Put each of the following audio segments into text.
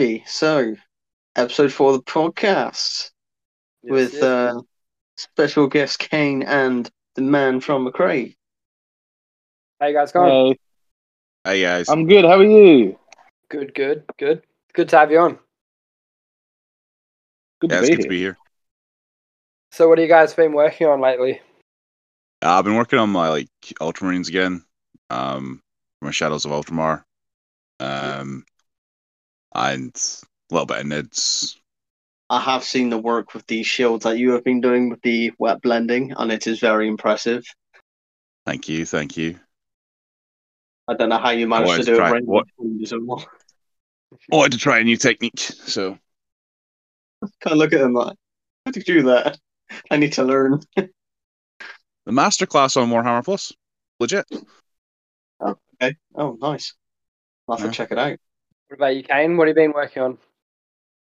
Alrighty, so episode four of the podcast Yes, with yes. uh, special guest Kane and the man from Macragge. How you guys going? Hey, Hey guys. I'm good. How are you? Good, good, good. Good to have you on. Good yeah, to be good here. to be here. So, what have you guys been working on lately? Uh, I've been working on my like Ultramarines again. Um, my Shadows of Ultramar. Um, and a little bit of Nids. I have seen the work with these shields that you have been doing with the wet blending, and it is very impressive. Thank you, thank you. I don't know how you managed to do try- it what- I wanted to try a new technique, so Can't look at him like, how did you do that? I need to learn. the masterclass on Warhammer Plus, legit. Oh, Okay. Oh, nice. I'll have Yeah. to check it out. What about you, Kane? What have you been working on?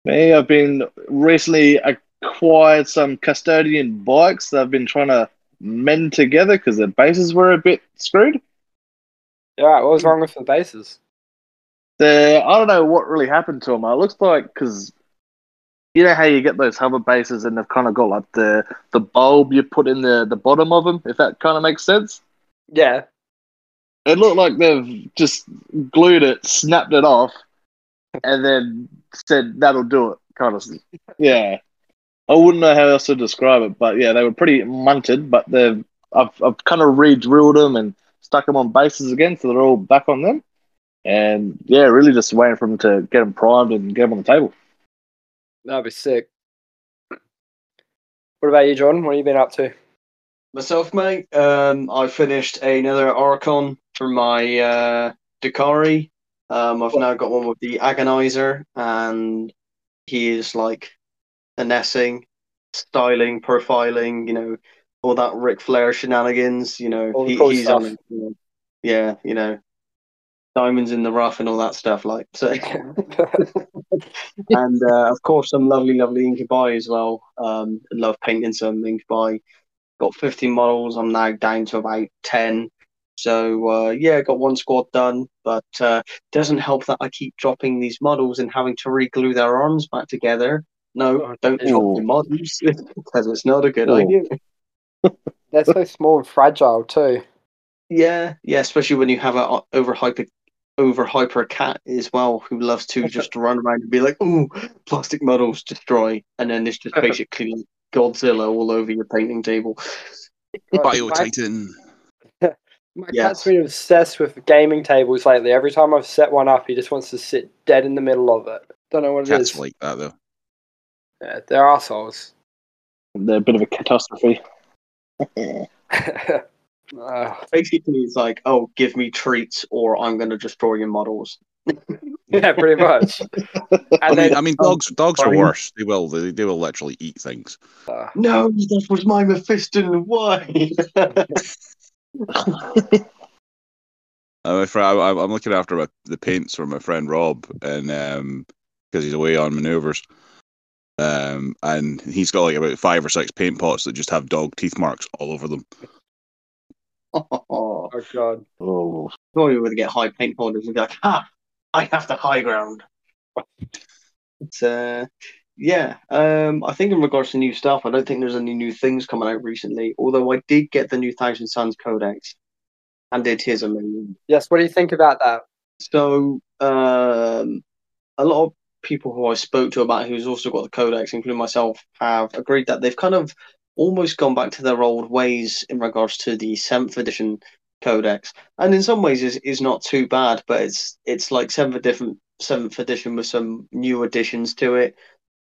Me, I've been recently acquired some custodian bikes that I've been trying to mend together because the bases were a bit screwed. All right, what was wrong with the bases? The I don't know what really happened to them. It looks like because you know how you get those hover bases and they've kind of got like the the bulb you put in the the bottom of them. If that kind of makes sense. Yeah, It looked like they've just glued it, snapped it off, and then said that'll do it. Kind of, yeah. I wouldn't know how else to describe it, but yeah, they were pretty munted. But they've I've I've kind of re-drilled them and stuck them on bases again, so they're all back on them. And yeah, really just waiting for them to get them primed and get them on the table. that'd be sick. What about you, John? What have you been up to? Myself, mate, um, I finished another Archon for my uh, Drukhari. Um, I've now got one with the Agonizer, and he is like finessing, styling, profiling, you know, all that Ric Flair shenanigans. You know, he, he's stuff. on, it, you know, yeah, you know, diamonds in the rough and all that stuff. Like so, and uh, of course some lovely, lovely Incubi as well. Um, love painting some Incubi. Got 15 models. I'm now down to about 10. So uh, yeah, got one squad done, but uh, doesn't help that I keep dropping these models and having to re-glue their arms back together. No, Oh, don't dear. drop the models because it's not a good Ooh. idea. They're so small and fragile too. Yeah, yeah, especially when you have a over hyper over hyper cat as well who loves to just run around and be like, "Ooh, plastic models destroy," and then it's just basically Godzilla all over your painting table. Bio My- Titan. My Yes. cat's been obsessed with gaming tables lately. Every time I've set one up, he just wants to sit dead in the middle of it. Don't know what it Cats is. like that though. Yeah, they're assholes. They're a bit of a catastrophe. Uh, Basically, it's like, "Oh, give me treats, or I'm gonna destroy your models." yeah, pretty much. I And mean, then, I mean, dogs dogs are fine. worse. They will they, they will literally eat things. uh, No, that was my Mephiston. Why? My friend, I, I'm looking after my, the paints for my friend Rob, and um, because he's away on manoeuvres, um, and he's got like about five or six paint pots that just have dog teeth marks all over them. oh, oh god. Oh, thought you would get high paint holders and be like, "Ha! I have the high ground." It's uh, yeah. Um, I think in regards to new stuff, I don't think there's any new things coming out recently. Although I did get the new Thousand Suns Codex, and it is amazing. Yes, what do you think about that? So, um, a lot of people who I spoke to about who's also got the Codex, including myself, have agreed that they've kind of almost gone back to their old ways in regards to the seventh edition Codex, and in some ways is is not too bad, but it's it's like seventh edition seventh edition with some new additions to it.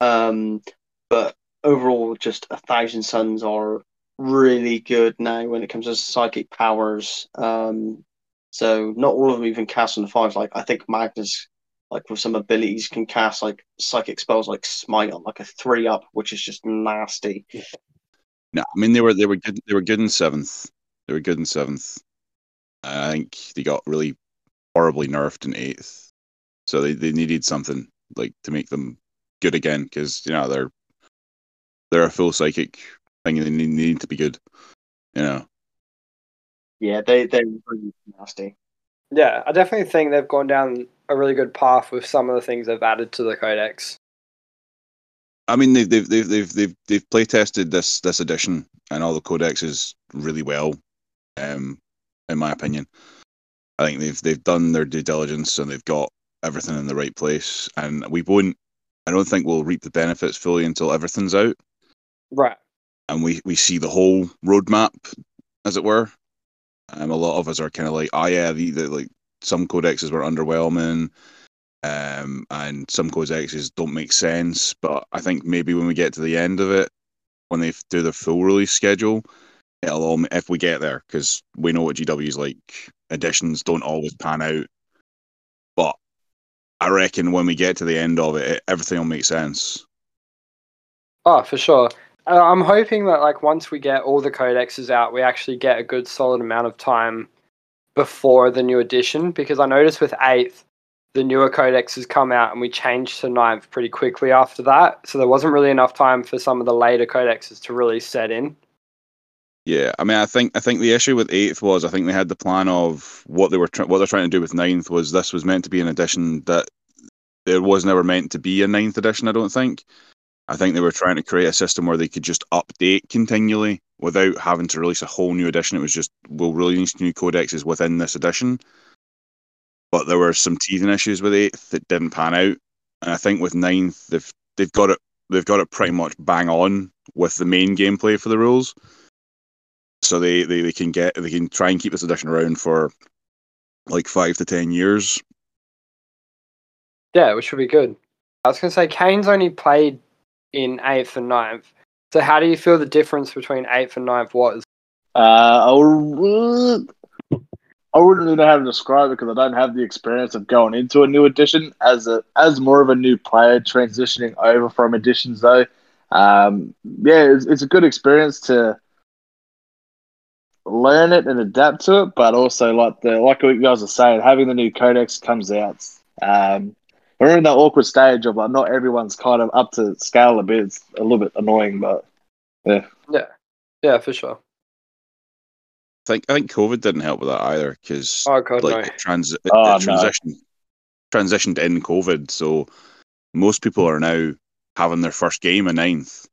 Um, but overall, just a thousand suns are really good now when it comes to psychic powers. Um, so not all of them even cast on the fives. Like I think Magnus, like with some abilities, can cast like psychic spells like Smite on like a three up, which is just nasty. No, I mean they were they were good they were good in seventh. They were good in seventh. I think they got really horribly nerfed in eighth, so they, they needed something like to make them good again because you know they're they're a full psychic thing and they need, need to be good. You know, Yeah, they they're really nasty. Yeah, I definitely think they've gone down a really good path with some of the things they've added to the codex. I mean, they've they've they've they've they've, they've play tested this this edition and all the codexes really well. Um, in my opinion, I think they've they've done their due diligence and they've got everything in the right place. And we won't. I don't think we'll reap the benefits fully until everything's out Right. and we we see the whole roadmap, as it were. Um, a lot of us are kind of like, oh yeah, the, the like some codexes were underwhelming, um, and some codexes don't make sense. But I think maybe when we get to the end of it, when they do the full release schedule, it'll all if we get there, because we know what GW's like. Editions don't always pan out, I reckon when we get to the end of it, everything will make sense. Oh, for sure. Uh, I'm hoping that like once we get all the codexes out, we actually get a good solid amount of time before the new edition. Because I noticed with eighth, the newer codexes come out and we changed to ninth pretty quickly after that. So there wasn't really enough time for some of the later codexes to really set in. Yeah, I mean, I think I think the issue with eighth was I think they had the plan of what they were try- what they're trying to do with ninth was this was meant to be an edition that there was never meant to be a ninth edition. I don't think. I think they were trying to create a system where they could just update continually without having to release a whole new edition. It was just we'll release new codexes within this edition. But there were some teething issues with eighth that didn't pan out, and I think with ninth they've they've got it they've got it pretty much bang on with the main gameplay for the rules. So they, they, they can get they can try and keep this edition around for like five to ten years. Yeah, which would be good. I was going to say, Kane's only played in eighth and ninth. So how do you feel the difference between eighth and ninth was? Uh, I, would, I wouldn't really know how to describe it because I don't have the experience of going into a new edition as a as more of a new player transitioning over from editions. Though, um, yeah, it's, it's a good experience to learn it and adapt to it, but also like the like what you guys are saying, having the new codex comes out. Um, we're in that awkward stage of like not everyone's kind of up to scale a bit. It's a little bit annoying, but Yeah, yeah, yeah, for sure. I think I think COVID didn't help with that either because Oh god, like no. it, trans- it, Oh, it no. transitioned transitioned in COVID, so most people are now having their first game in ninth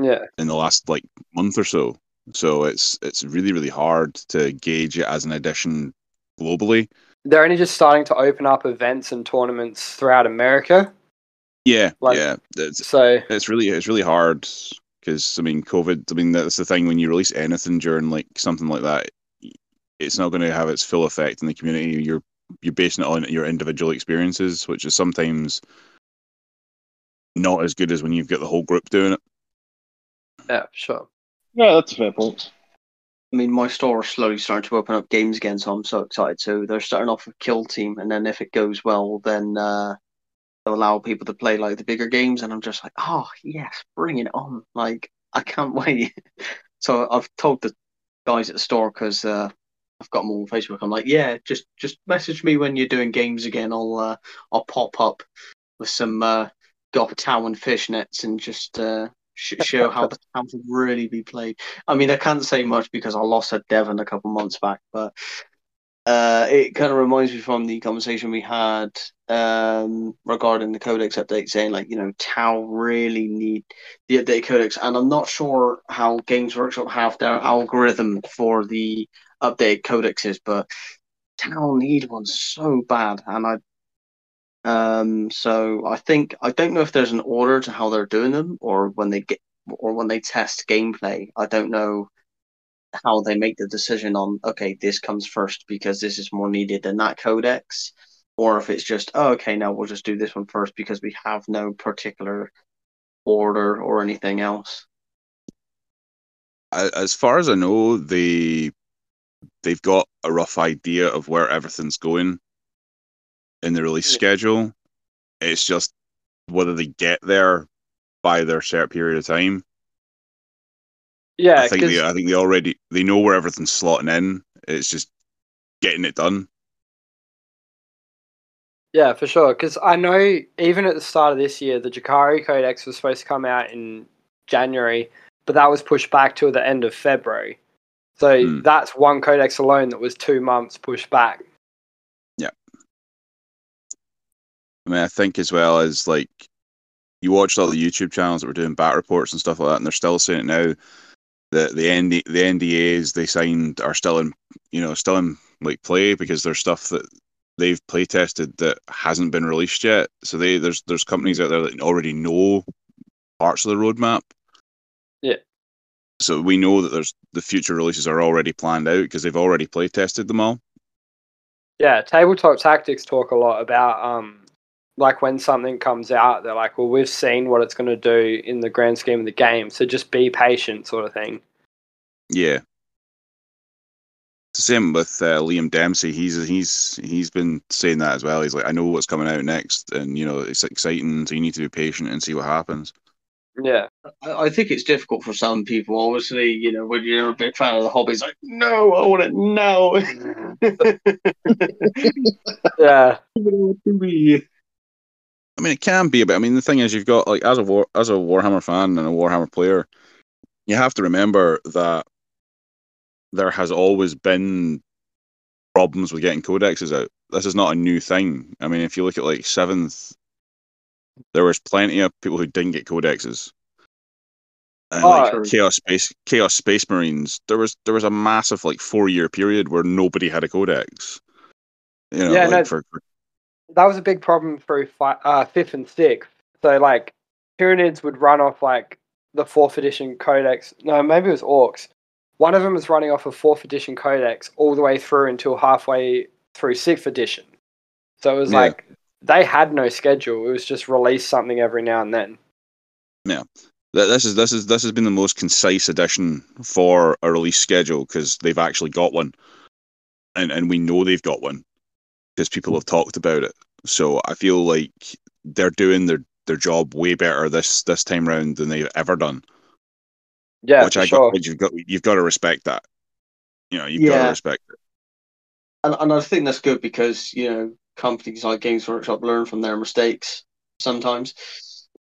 Yeah, in the last like month or so. So it's it's really really hard to gauge it as an addition globally. they're only just starting to open up events and tournaments throughout America. Yeah, Like- yeah, it's So it's really it's really hard because I mean COVID. I mean that's the thing when you release anything during like something like that, it's not going to have its full effect in the community. You're you're basing it on your individual experiences, which is sometimes not as good as when you've got the whole group doing it. yeah, sure. Yeah, that's a fair point. I mean, my store is slowly starting to open up games again, so I'm so excited. So they're starting off with Kill Team, and then if it goes well, then uh, they'll allow people to play like the bigger games, and I'm just like, oh yes, bring it on! Like I can't wait. so I've told the guys at the store because uh, I've got them all on Facebook. I'm like, yeah, just just message me when you're doing games again. I'll uh, I'll pop up with some uh, Goth Town fishnets and just uh, show how the town would really be played. I mean, I can't say much because I lost at Devon a couple months back, but uh, it kind of reminds me from the conversation we had um, regarding the codex update, saying like, you know, Tau really need the update codex, and I'm not sure how Games Workshop have their algorithm for the updated codexes, but Tau need one so bad, and I. Um, so I think I don't know if there's an order to how they're doing them, or when they get, or when they test gameplay. I don't know how they make the decision on okay, this comes first because this is more needed than that codex, or if it's just oh, okay, now we'll just do this one first because we have no particular order or anything else. As far as I know, they they've got a rough idea of where everything's going in the release Yeah. schedule. It's just whether they get there by their set period of time. Yeah, I think they, I think they already they know where everything's slotting in. It's just getting it done. yeah, for sure. Because I know even at the start of this year, the Drukhari Codex was supposed to come out in January, but that was pushed back till the end of February. So Hmm. that's one codex alone that was two months pushed back. I mean, I think as well as like you watched all the YouTube channels that were doing bat reports and stuff like that, and they're still saying it now. The the ND, the NDAs they signed are still in you know still in like play because there's stuff that they've play tested that hasn't been released yet. So they there's there's companies out there that already know parts of the roadmap. Yeah. So we know that there's the future releases are already planned out because they've already play tested them all. Yeah, tabletop tactics talk a lot about um like when something comes out, they're like, Well, we've seen what it's gonna do in the grand scheme of the game, so just be patient sort of thing. Yeah. It's the same with uh, Liam Dempsey. He's he's he's been saying that as well. He's like, I know what's coming out next, and you know it's exciting. So you need to be patient and see what happens. Yeah. I, I think it's difficult for some people. Obviously, you know, when you're a big fan of the hobby, it's like, no, I want it now. Yeah. I mean, it can be, a bit. I mean, the thing is, you've got like as a war as a Warhammer fan and a Warhammer player, you have to remember that there has always been problems with getting codexes out. This is not a new thing. I mean, if you look at like seventh, there was plenty of people who didn't get codexes. And Oh, like. Chaos Space Chaos Space Marines, there was there was a massive like four year period where nobody had a codex. You know, Yeah, like for that was a big problem through fi- uh, fifth and sixth. So like Tyranids would run off like the fourth edition codex. No, maybe it was Orcs. One of them was running off a fourth edition codex all the way through until halfway through sixth edition. So it was Yeah. like they had no schedule. It was just release something every now and then. Th- This is this is this has been the most concise edition for a release schedule because they've actually got one, and and we know they've got one because people have talked about it. So I feel like they're doing their their job way better this this time round than they've ever done. Yeah, which I sure. got, you've got you've got to respect that. You know, you've got to respect it. and, and I think that's good because you know companies like Games Workshop learn from their mistakes sometimes.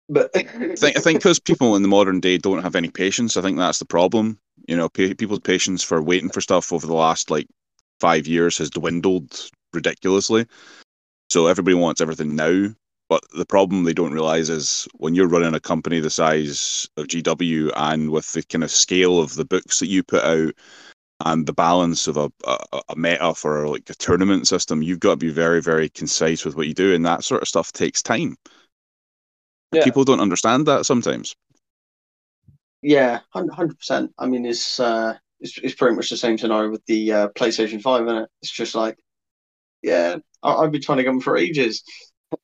But I think I think because people in the modern day don't have any patience. I think that's the problem. You know, pa- people's patience for waiting for stuff over the last like five years has dwindled ridiculously. So everybody wants everything now. But the problem they don't realize is when you're running a company the size of GW and with the kind of scale of the books that you put out and the balance of a, a, a meta for like a tournament system, you've got to be very, very concise with what you do, and that sort of stuff takes time. Yeah. People don't understand that sometimes. yeah, hundred percent. I mean, it's uh, it's it's pretty much the same scenario with the uh, PlayStation Five, isn't it? It's just like, yeah, I, I've been trying to get them for ages,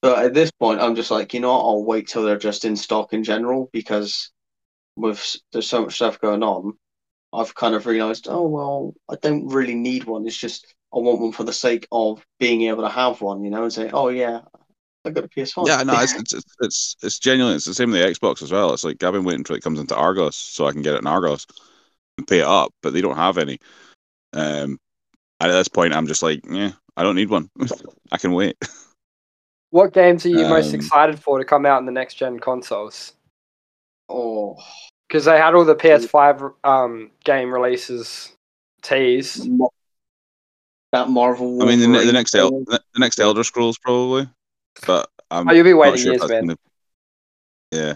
but at this point, I'm just like, you know, what? I'll wait till they're just in stock in general because with there's so much stuff going on. I've kind of realized, oh well, I don't really need one. It's just I want one for the sake of being able to have one, you know, and say, oh yeah, I got a PS5. Yeah, no, it's, it's it's it's it's genuine. It's the same with the Xbox as well. It's like I've been waiting until it comes into Argos so I can get it in Argos and pay it up, but they don't have any. Um, and at this point, I'm just like, yeah, I don't need one. I can wait. What games are you most Um, excited for to come out in the next gen consoles? oh, Because they had all the PS5 um, game releases teased. That Marvel. I mean, the, ne- the next El- the the next Elder Scrolls probably, but I'm Oh, you'll be waiting sure years, man. gonna- Yeah,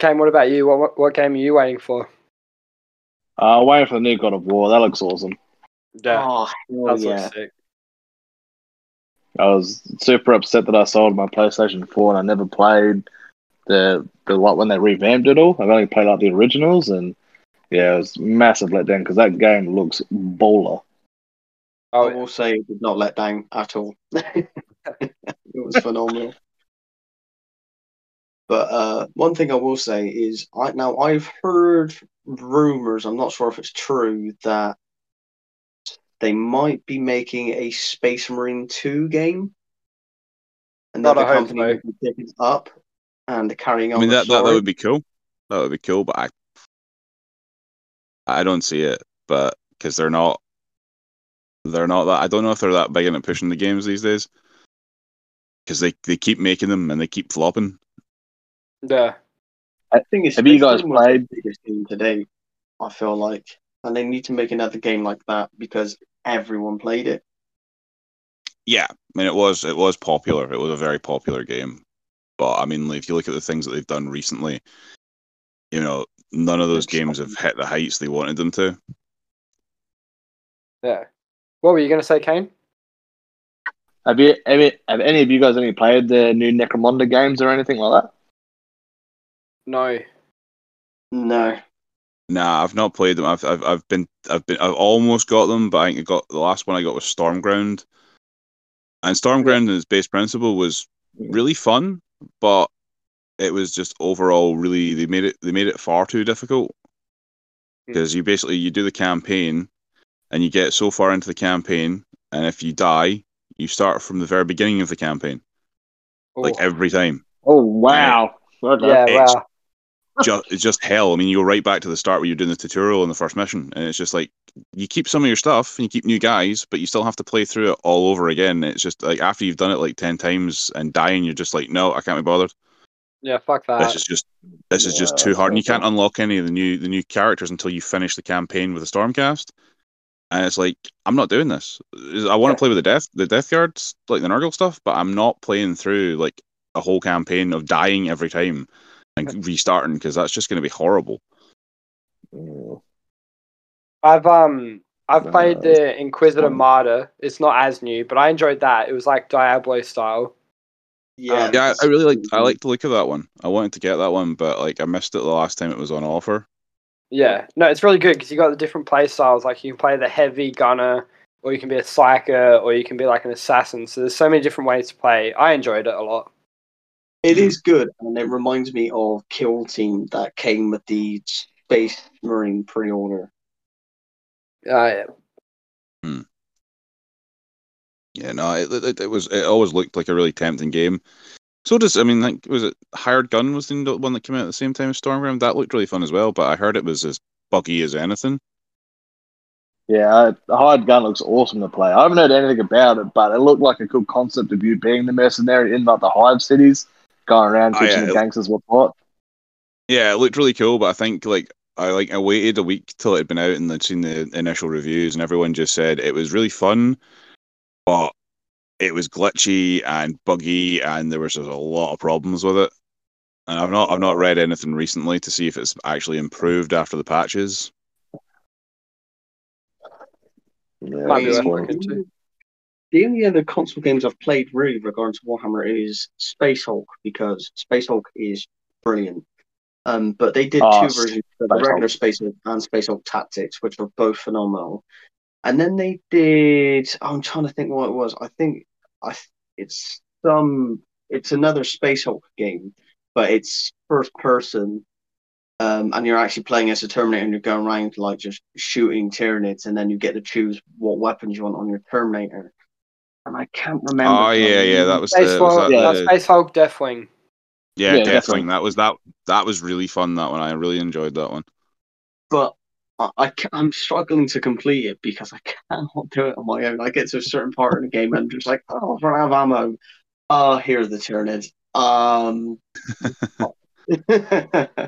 Kane, what about you? What, what what game are you waiting for? Uh, waiting for the new God of War. That looks awesome. Yeah, Oh, hell that's yeah. sick. I was super upset that I sold my PlayStation 4 and I never played the the what when they revamped it all. I've only played like the originals and yeah, it was massive letdown because that game looks baller. Oh, I will say it did not let down at all. it was phenomenal. But uh, one thing I will say is, I now I've heard rumors. I'm not sure if it's true that they might be making a Space Marine 2 game. God, Another I hope company so. will be picking up and carrying on. I on mean that, that that would be cool. That would be cool, but I I don't see it, but because they're not they're not that. I don't know if they're that big into pushing the games these days because they they keep making them and they keep flopping. yeah. I think it's Have you guys played- the biggest game today? I feel like, and they need to make another game like that because everyone played it. yeah, I mean it was it was popular. It was a very popular game, but I mean if you look at the things that they've done recently, you know none of those It's games have hit the heights they wanted them to. Yeah. What were you going to say, Kane? Have you have, you- have any of you guys any played the new Necromunda games or anything like that? No. No. Nah, I've not played them. I've I've I've been I've been I've almost got them, but I think I got the last one I got was Stormground. And Stormground in its base principle was really fun, but it was just overall really they made it they made it far too difficult. Hmm. Because you basically you do the campaign and you get so far into the campaign and if you die, you start from the very beginning of the campaign. Like Oh. every time. Oh wow! Okay. yeah, it's- wow. Just it's just hell. I mean, you go right back to the start where you're doing the tutorial in the first mission, and it's just like you keep some of your stuff and you keep new guys, but you still have to play through it all over again. It's just like after you've done it like ten times and dying, you're just like, no, I can't be bothered. Yeah, fuck that. This is just this is just too hard, and you can't unlock any of the new the new characters until you finish the campaign with the Stormcast. And it's like I'm not doing this. I want Yeah. to play with the death the death guards like the Nurgle stuff, but I'm not playing through like a whole campaign of dying every time and restarting because that's just going to be horrible. I've um I've No, played the Inquisitor fun. Martyr. It's not as new, but I enjoyed that. It was like Diablo style. Yeah. Yeah, I, I really like I like the look of that one. I wanted to get that one, but like I missed it the last time it was on offer. Yeah, no, it's really good because you got the different play styles. Like you can play the heavy gunner, or you can be a psyker, or you can be like an assassin. So there's so many different ways to play. I enjoyed it a lot. It is good, and it reminds me of Kill Team that came with the Space Marine pre-order. Uh, yeah. Yeah, no, it, it, it was. It always looked like a really tempting game. So does I mean, like, was it Hired Gun was the one that came out at the same time as Stormground? That looked really fun as well, but I heard it was as buggy as anything. Yeah, uh, the hired gun looks awesome to play. I haven't heard anything about it, but it looked like a cool concept of you being the mercenary in like the hive cities, going around Oh, teaching yeah, the it- gangsters what what. Yeah, it looked really cool, but I think like I like I waited a week till it had been out and I'd seen the initial reviews, and everyone just said it was really fun, but it was glitchy and buggy, and there was just a lot of problems with it. And I've not I've not read anything recently to see if it's actually improved after the patches. Yeah, The only other console games I've played really regarding to Warhammer is Space Hulk because Space Hulk is brilliant. Um, but they did Oh, two versions, the regular Hulk. Space Hulk and Space Hulk Tactics, which were both phenomenal. And then they did. I'm trying to think what it was. I think I it's some. It's another Space Hulk game, but it's first person. Um, and you're actually playing as a Terminator, and you're going around like just shooting Tyranids, and then you get to choose what weapons you want on your Terminator. And I can't remember. Oh yeah, yeah, that was Space the, was that yeah, the Space Hulk, Deathwing. yeah, Yeah, Deathwing. definitely. That was that that was really fun. That one I really enjoyed that one. but I, I I'm struggling to complete it because I cannot do it on my own. I get to a certain part in the game and I'm just like, oh, I don't have ammo. Oh, here are the Tyranids. Um,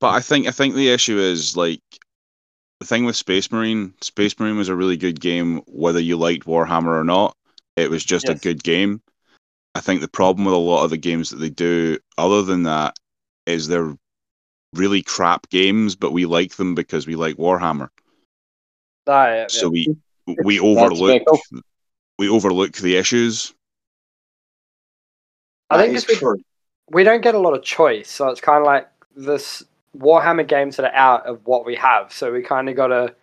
But I think I think the issue is like the thing with Space Marine. Space Marine was a really good game, whether you liked Warhammer or not. It was just a good game. I think the problem with a lot of the games that they do, other than that, is they're really crap games, but we like them because we like Warhammer. Ah, yeah, yeah. So we we overlook fair. we overlook the issues. I that think it's true. we don't get a lot of choice, so it's kind of like this Warhammer games that are out of what we have. So we kind of got to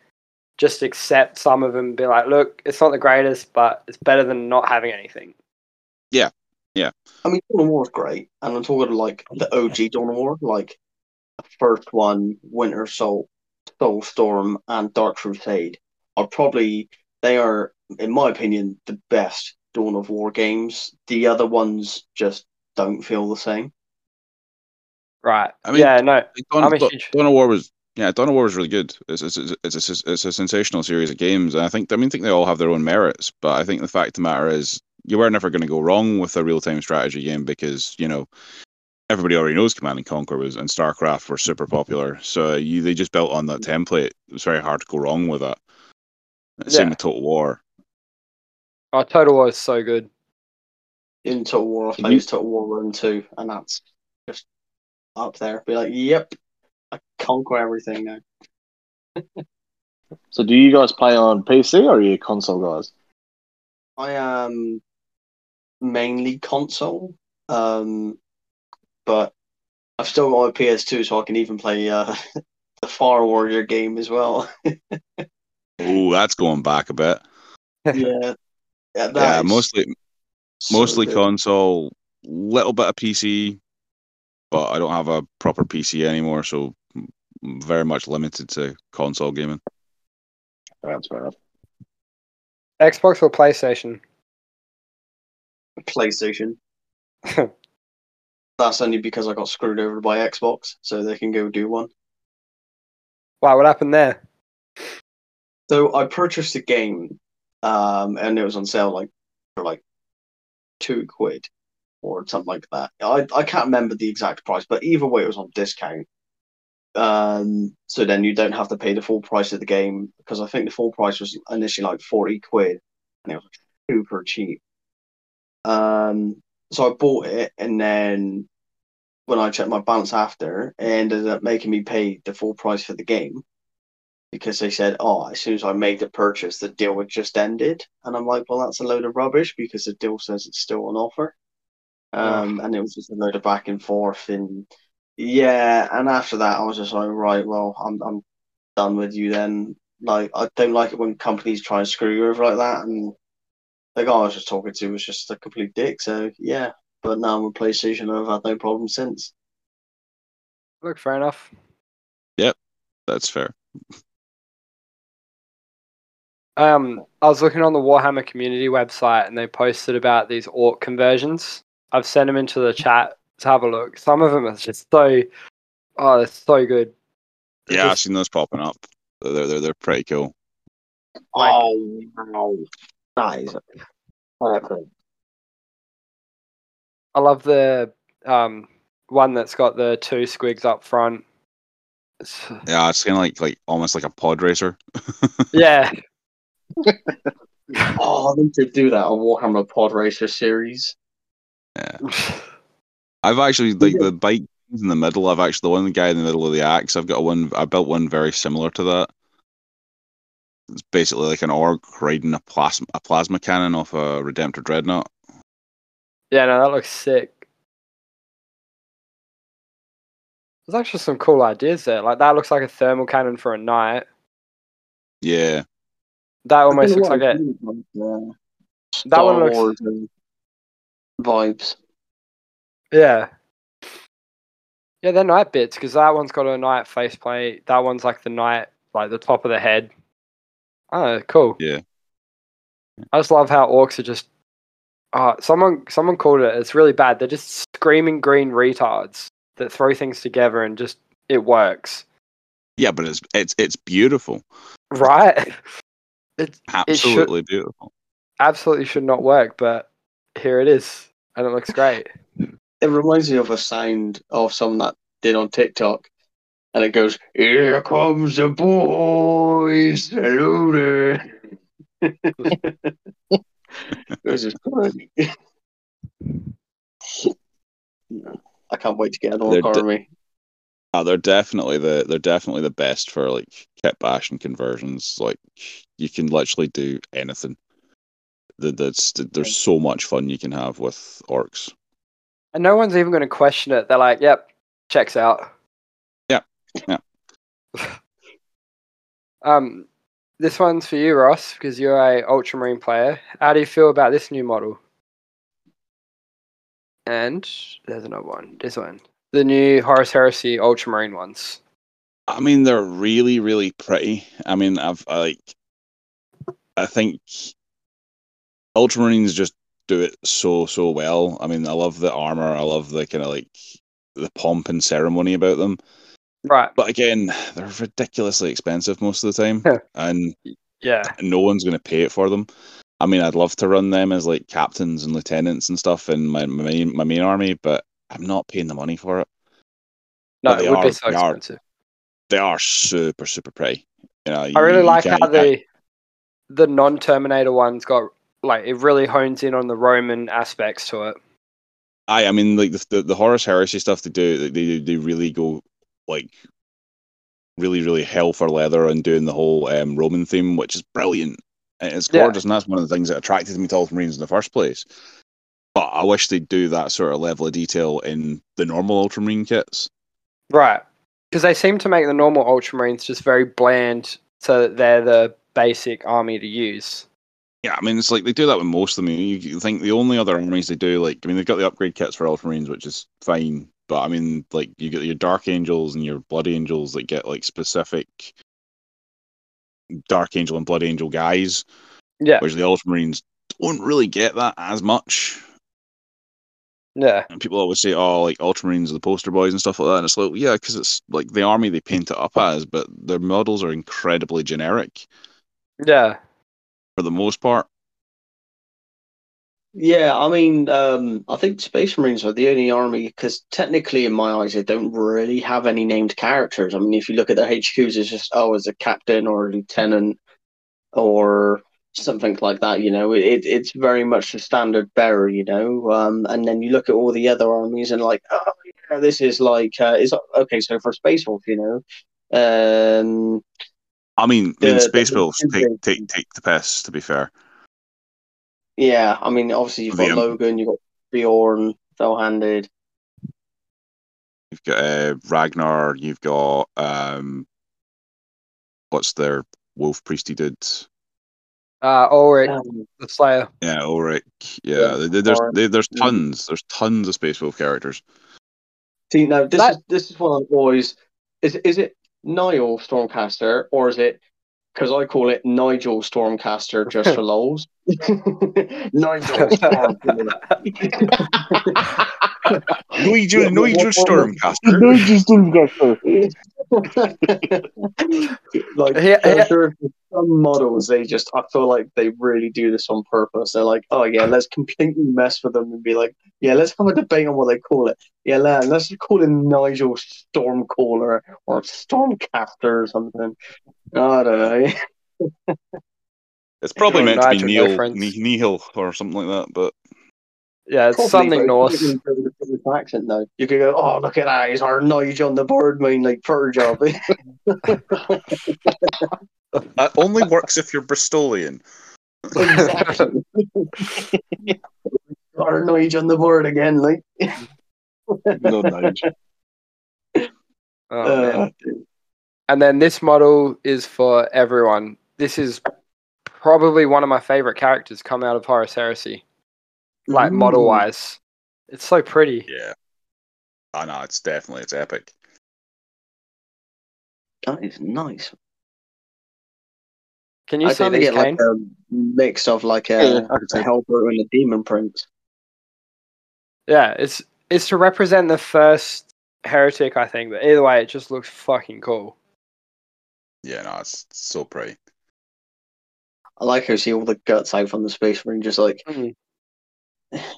just accept some of them, and be like, look, it's not the greatest, but it's better than not having anything. Yeah. Yeah. I mean, Dawn of War is great, and I'm talking like the OG Dawn of War, like the first one, Winter Assault, Soulstorm, and Dark Crusade are probably they are, in my opinion, the best Dawn of War games. The other ones just don't feel the same. Right. I mean, yeah, no. Like, Dawn, I'm a huge- Dawn of War was yeah, Dawn of War was really good. It's it's it's it's a, it's a sensational series of games, and I think I mean I think they all have their own merits. But I think the fact of the matter is you were never going to go wrong with a real time strategy game because you know everybody already knows Command and Conquer was and StarCraft were super popular. So you they just built on that mm-hmm. template. It was very hard to go wrong with that. Same Yeah. with Total War. Oh, Total War is so good. In Total War, I Can played you- Total War Rome 2, and that's just up there. Be like, yep, I conquer everything now. So, do you guys play on PC or are you console guys? I am mainly console, um, but I've still got my PS2, so I can even play uh, the Fire Warrior game as well. Oh, that's going back a bit. yeah, yeah, that yeah, mostly so mostly good. console, little bit of PC, but I don't have a proper PC anymore, so m- very much limited to console gaming. That's fair enough. Xbox or PlayStation? PlayStation. That's only because I got screwed over by Xbox, so they can go do one. Wow, what happened there? So I purchased a game, um, and it was on sale like for like two quid or something like that. I I can't remember the exact price, but either way, it was on discount. Um, so then you don't have to pay the full price of the game because I think the full price was initially like forty quid, and it was super cheap. Um, so I bought it, and then when I checked my balance after, it ended up making me pay the full price for the game because they said, "Oh, as soon as I made the purchase, the deal had just ended," and I'm like, "Well, that's a load of rubbish because the deal says it's still on offer." Um, and it was just a load of back and forth, and yeah, and after that, I was just like, "Right, well, I'm I'm done with you then." Like, I don't like it when companies try and screw you over like that, and the guy I was just talking to was just a complete dick. So yeah, but now I'm with PlayStation, and I've had no problem since. Look, fair enough. Yep, that's fair. Um, I was looking on the Warhammer community website and they posted about these orc conversions. I've sent them into the chat to have a look. Some of them are just so, oh, they're so good. They're Yeah, I've seen those popping up. They're they're they're pretty cool. Oh wow, that is epic. I love the um one that's got the two squigs up front. Yeah, it's kind of like like almost like a pod racer. yeah, Oh, I need to do that on Warhammer Pod Racer series. Yeah, I've actually like the bike in the middle. I've actually the one guy in the middle of the axe. I've got one. I built one very similar to that. It's basically like an orc riding a plasma a plasma cannon off a Redemptor dreadnought. yeah, no, that looks sick. There's actually some cool ideas there. Like that looks like a thermal cannon for a knight. Yeah, That almost looks like it. Yeah. That Star one looks- Wars vibes. Yeah. Yeah, they're knight bits because that one's got a knight faceplate. That one's like the knight, like the top of the head. Oh, cool. Yeah. I just love how orcs are just. Oh, someone someone called it. It's really bad. They're just screaming green retards that throw things together and just it works, yeah, but it's it's it's beautiful. right? It should- Absolutely beautiful. absolutely should not work, but here it is, and it looks great. It reminds me of a sound of someone that did on TikTok, and it goes, "Here comes the boys, hello there." this is funny. I can't wait to get an orc army. Uh, they're definitely the they're definitely the best for like kit bash and conversions. Like you can literally do anything. That that's there's so much fun you can have with orcs. And no one's even going to question it. They're like, "Yep, checks out." Yeah, yeah. um, this one's for you, Ross, because you're a Ultramarine player. How do you feel about this new model? And there's another one. This one, the new Horus Heresy Ultramarine ones. I mean, they're really, really pretty. I mean, I've I, like, I think Ultramarines just do it so so well. I mean, I love the armor. I love the kind of like the pomp and ceremony about them. Right. But again, they're ridiculously expensive most of the time, and Yeah. no one's going to pay it for them. I mean, I'd love to run them as like captains and lieutenants and stuff in my my main, my main army, but I'm not paying the money for it. No, it they would are- be so they are. They are super super pretty. You know, I really you like how the the non Terminator ones got like it really hones in on the Roman aspects to it. I I mean like the the, the Horus Heresy stuff they do they they really go like really really hell for leather and doing the whole um, Roman theme, which is brilliant. And It's Yeah. gorgeous, and that's one of the things that attracted me to Ultramarines in the first place. But I wish they'd do that sort of level of detail in the normal Ultramarine kits. Right. Because they seem to make the normal Ultramarines just very bland, so that they're the basic army to use. Yeah, I mean it's like they do that with most of them. You, think the only other armies they do, like I mean they've got the upgrade kits for Ultramarines, which is fine. But I mean, like you get your Dark Angels and your Blood Angels that get like specific Dark Angel and Blood Angel guys. Yeah. Whereas the Ultramarines don't really get that as much. Yeah. And people always say, "Oh, like Ultramarines are the poster boys and stuff like that." And it's like, yeah, because it's like the army they paint it up as, but their models are incredibly generic Yeah. For the most part. Yeah, I mean, um, I think Space Marines are the only army because technically, in my eyes, they don't really have any named characters. I mean, if you look at their HQs, it's just oh, as a captain or a lieutenant or something like that. You know, it it's very much the standard bearer. You know, um, and then you look at all the other armies and like, oh yeah, this is like uh, is okay. So for Space Wolf, you know, um, I mean, I The- mean, the- Space Wolves take take take the piss. To be fair, yeah, I mean, obviously you've got The, um, Logan, you've got Bjorn, Fell-handed. you've got uh, Ragnar, you've got um, what's their wolf priesty did? Uh, Ulrik, Um, the Slayer. Yeah, Ulrik. Yeah, Yeah, they- they- there's they, there's Mm. tons. There's tons of Space Wolf characters. See now, this That- is this is one I'm always is is it Niall Stormcaster or is it because I call it Nigel Stormcaster just for lols. Nigel Stormcaster. Nigel, What- Nigel what- what- Stormcaster. No, just don't go for like Yeah, yeah. sure some models they just I feel like they really do this on purpose. They're like, oh yeah, let's completely mess with them and be like, yeah, let's have a debate on what they call it. Yeah, lad, let's just call it Nigel Stormcaller or Stormcaster or something. I don't know. It's probably meant to be Nigel, no Neil, friends. Nihil or something like that. But Yeah, it's Probably, something but Norse. it's probably with a British accent though. You could go, oh look at that, he's our Nigel on the board, main like fur job. that only works if you're Bristolian. exactly. our Nigel on the board again, like. No, Nigel. Oh, man. Uh, And then this model is for everyone. This is probably one of my favorite characters come out of Horus Heresy, like Ooh. model wise. It's so pretty. Yeah. I know it's definitely it's epic. That is nice. Can you I see kind these, get like a mix of like Yeah, a, I can see a it. Hellbrute and a Demon Prince. Yeah, it's it's to represent the first heretic, I think. But either way, it just looks fucking cool. Yeah, no, it's so pretty. I like how you see all the guts out from the Space Marine, just like Mm.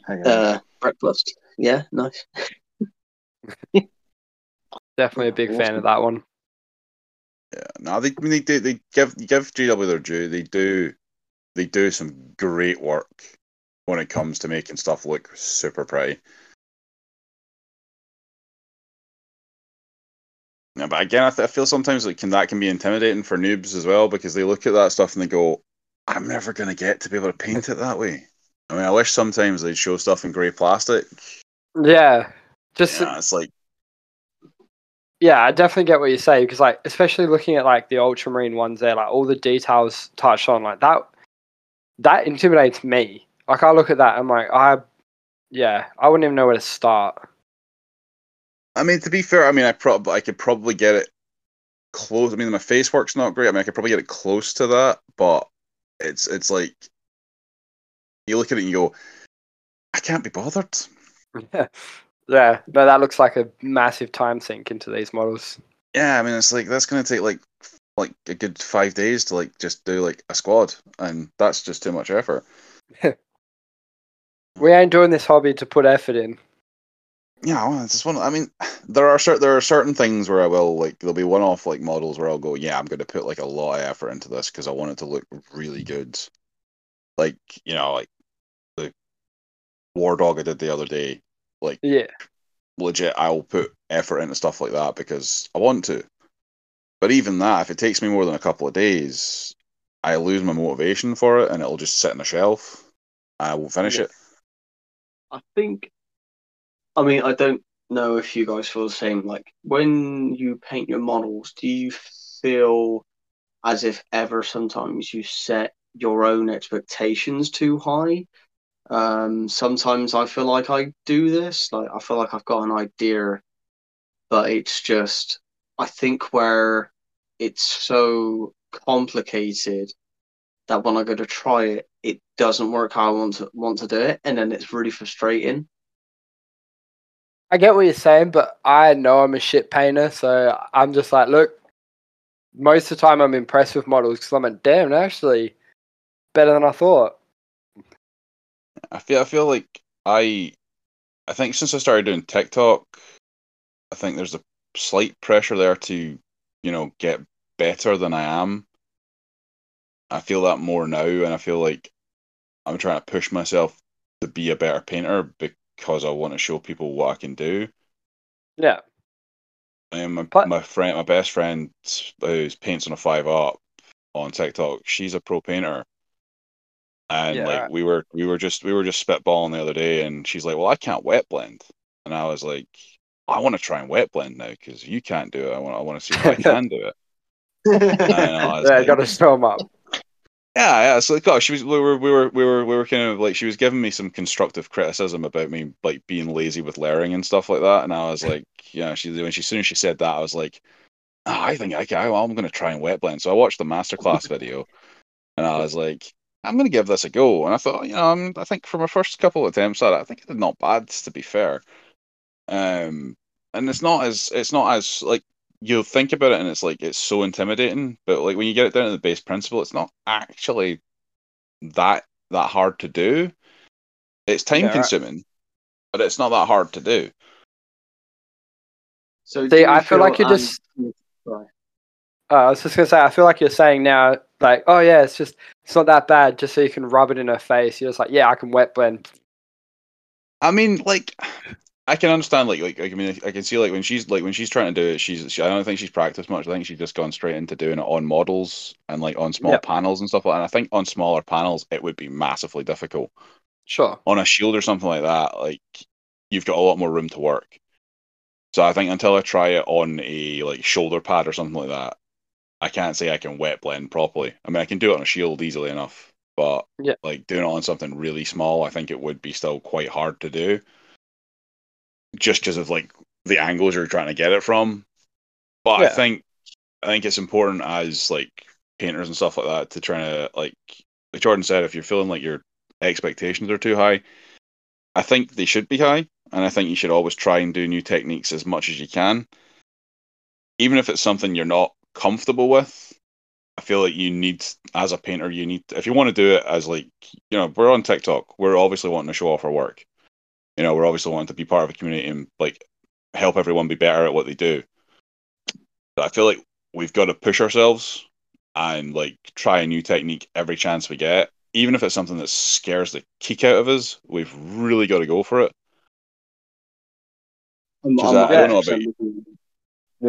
Hang uh, breakfast. Yeah, nice. Definitely a big fan of that one. Yeah, no, they I mean, they do they give give GW their due. They do they do some great work when it comes to making stuff look super pretty. Yeah, but again, I, th- I feel sometimes like can that can be intimidating for noobs as well because they look at that stuff and they go, "I'm never gonna get to be able to paint it that way." I mean, I wish sometimes they'd show stuff in grey plastic. Yeah, just Yeah, it's like yeah, I definitely get what you say because like especially looking at like the ultramarine ones there, like all the details touched on, like that that intimidates me. Like I look at that, and I'm like, I yeah, I wouldn't even know where to start. I mean, to be fair, I mean, I prob I could probably get it close. I mean, my face work's not great. I mean, I could probably get it close to that, but it's it's like you look at it and you go, I can't be bothered. yeah, yeah, no, that looks like a massive time sink into these models. Yeah, I mean, it's like that's gonna take like like a good five days to like just do like a squad, and that's just too much effort. We ain't doing this hobby to put effort in. Yeah, well, it's just one. I mean, there are certain there are certain things where I will like there'll be one off like models where I'll go, yeah, I'm going to put like a lot of effort into this because I want it to look really good. like you know, like the war dog I did the other day. Like Yeah. legit, I will put effort into stuff like that because I want to. But even that, if it takes me more than a couple of days, I lose my motivation for it, and it'll just sit on a shelf. I won't finish Yeah. it. I think, I mean, I don't know if you guys feel the same. Like, when you paint your models, do you feel as if ever sometimes you set your own expectations too high? Um, sometimes I feel like I do this. Like, I feel like I've got an idea, but it's just, I think where it's so complicated that when I go to try it, it doesn't work how I want to want to do it, and then it's really frustrating. I get what you're saying, but I know I'm a shit painter, so I'm just like, look, most of the time I'm impressed with models because I'm like, damn, actually better than I thought. I feel I feel like I I think since I started doing TikTok, I think there's a slight pressure there to, you know, get better than I am. I feel that more now and I feel like I'm trying to push myself to be a better painter because I want to show people what I can do. Yeah. And my, But- my friend, my best friend, who paints on a five up on TikTok, she's a pro painter, and Yeah. like we were, we were just, we were just spitballing the other day, and she's like, "Well, I can't wet blend," and I was like, "I want to try and wet blend now because you can't do it. I want, I want to see if I can do it." And I Yeah, like, got to show them up. Yeah, yeah. So like, oh, she was. We were, we were, we were, we were kind of like she was giving me some constructive criticism about me like being lazy with layering and stuff like that, and I was like, you know, she when she as soon as she said that, I was like, oh, I think I can. I'm going to try and wet blend. So I watched the masterclass video, and I was like, I'm going to give this a go. And I thought, you know, I'm, I think for my first couple of attempts at it, I think I did not bad to be fair. Um, and it's not as it's not as like you'll think about it and it's like it's so intimidating but like when you get it down to the base principle it's not actually that that hard to do it's time Yeah, right. consuming but it's not that hard to do So do See, you I feel like you're and- just- Uh, I was just gonna say, I feel like you're saying now, like, oh yeah, it's just, it's not that bad, just so you can rub it in her face. You're just like, yeah, I can wet blend. i mean like i can understand like like, i mean i can see like when she's like when she's trying to do it she's she, i don't think she's practiced much i think she's just gone straight into doing it on models and like on small Yep. panels and stuff like that and i think on smaller panels it would be massively difficult Sure. on a shield or something like that, like you've got a lot more room to work. So I think until I try it on a like shoulder pad or something like that, I can't say I can wet blend properly. I mean, I can do it on a shield easily enough, but Yeah. like doing it on something really small, I think it would be still quite hard to do, just because of like the angles you're trying to get it from. But I think I think it's important as like painters and stuff like that to try to like like Jordan said, if you're feeling like your expectations are too high, I think they should be high, and I think you should always try and do new techniques as much as you can, even if it's something you're not comfortable with. I feel like you need, as a painter, you need if you want to do it as like you know we're on TikTok, we're obviously wanting to show off our work. You know, we're obviously wanting to be part of a community and like help everyone be better at what they do. But I feel like we've got to push ourselves and like try a new technique every chance we get, even if it's something that scares the kick out of us. We've really got to go for it. I'm, I'm uh, I don't know about you. with.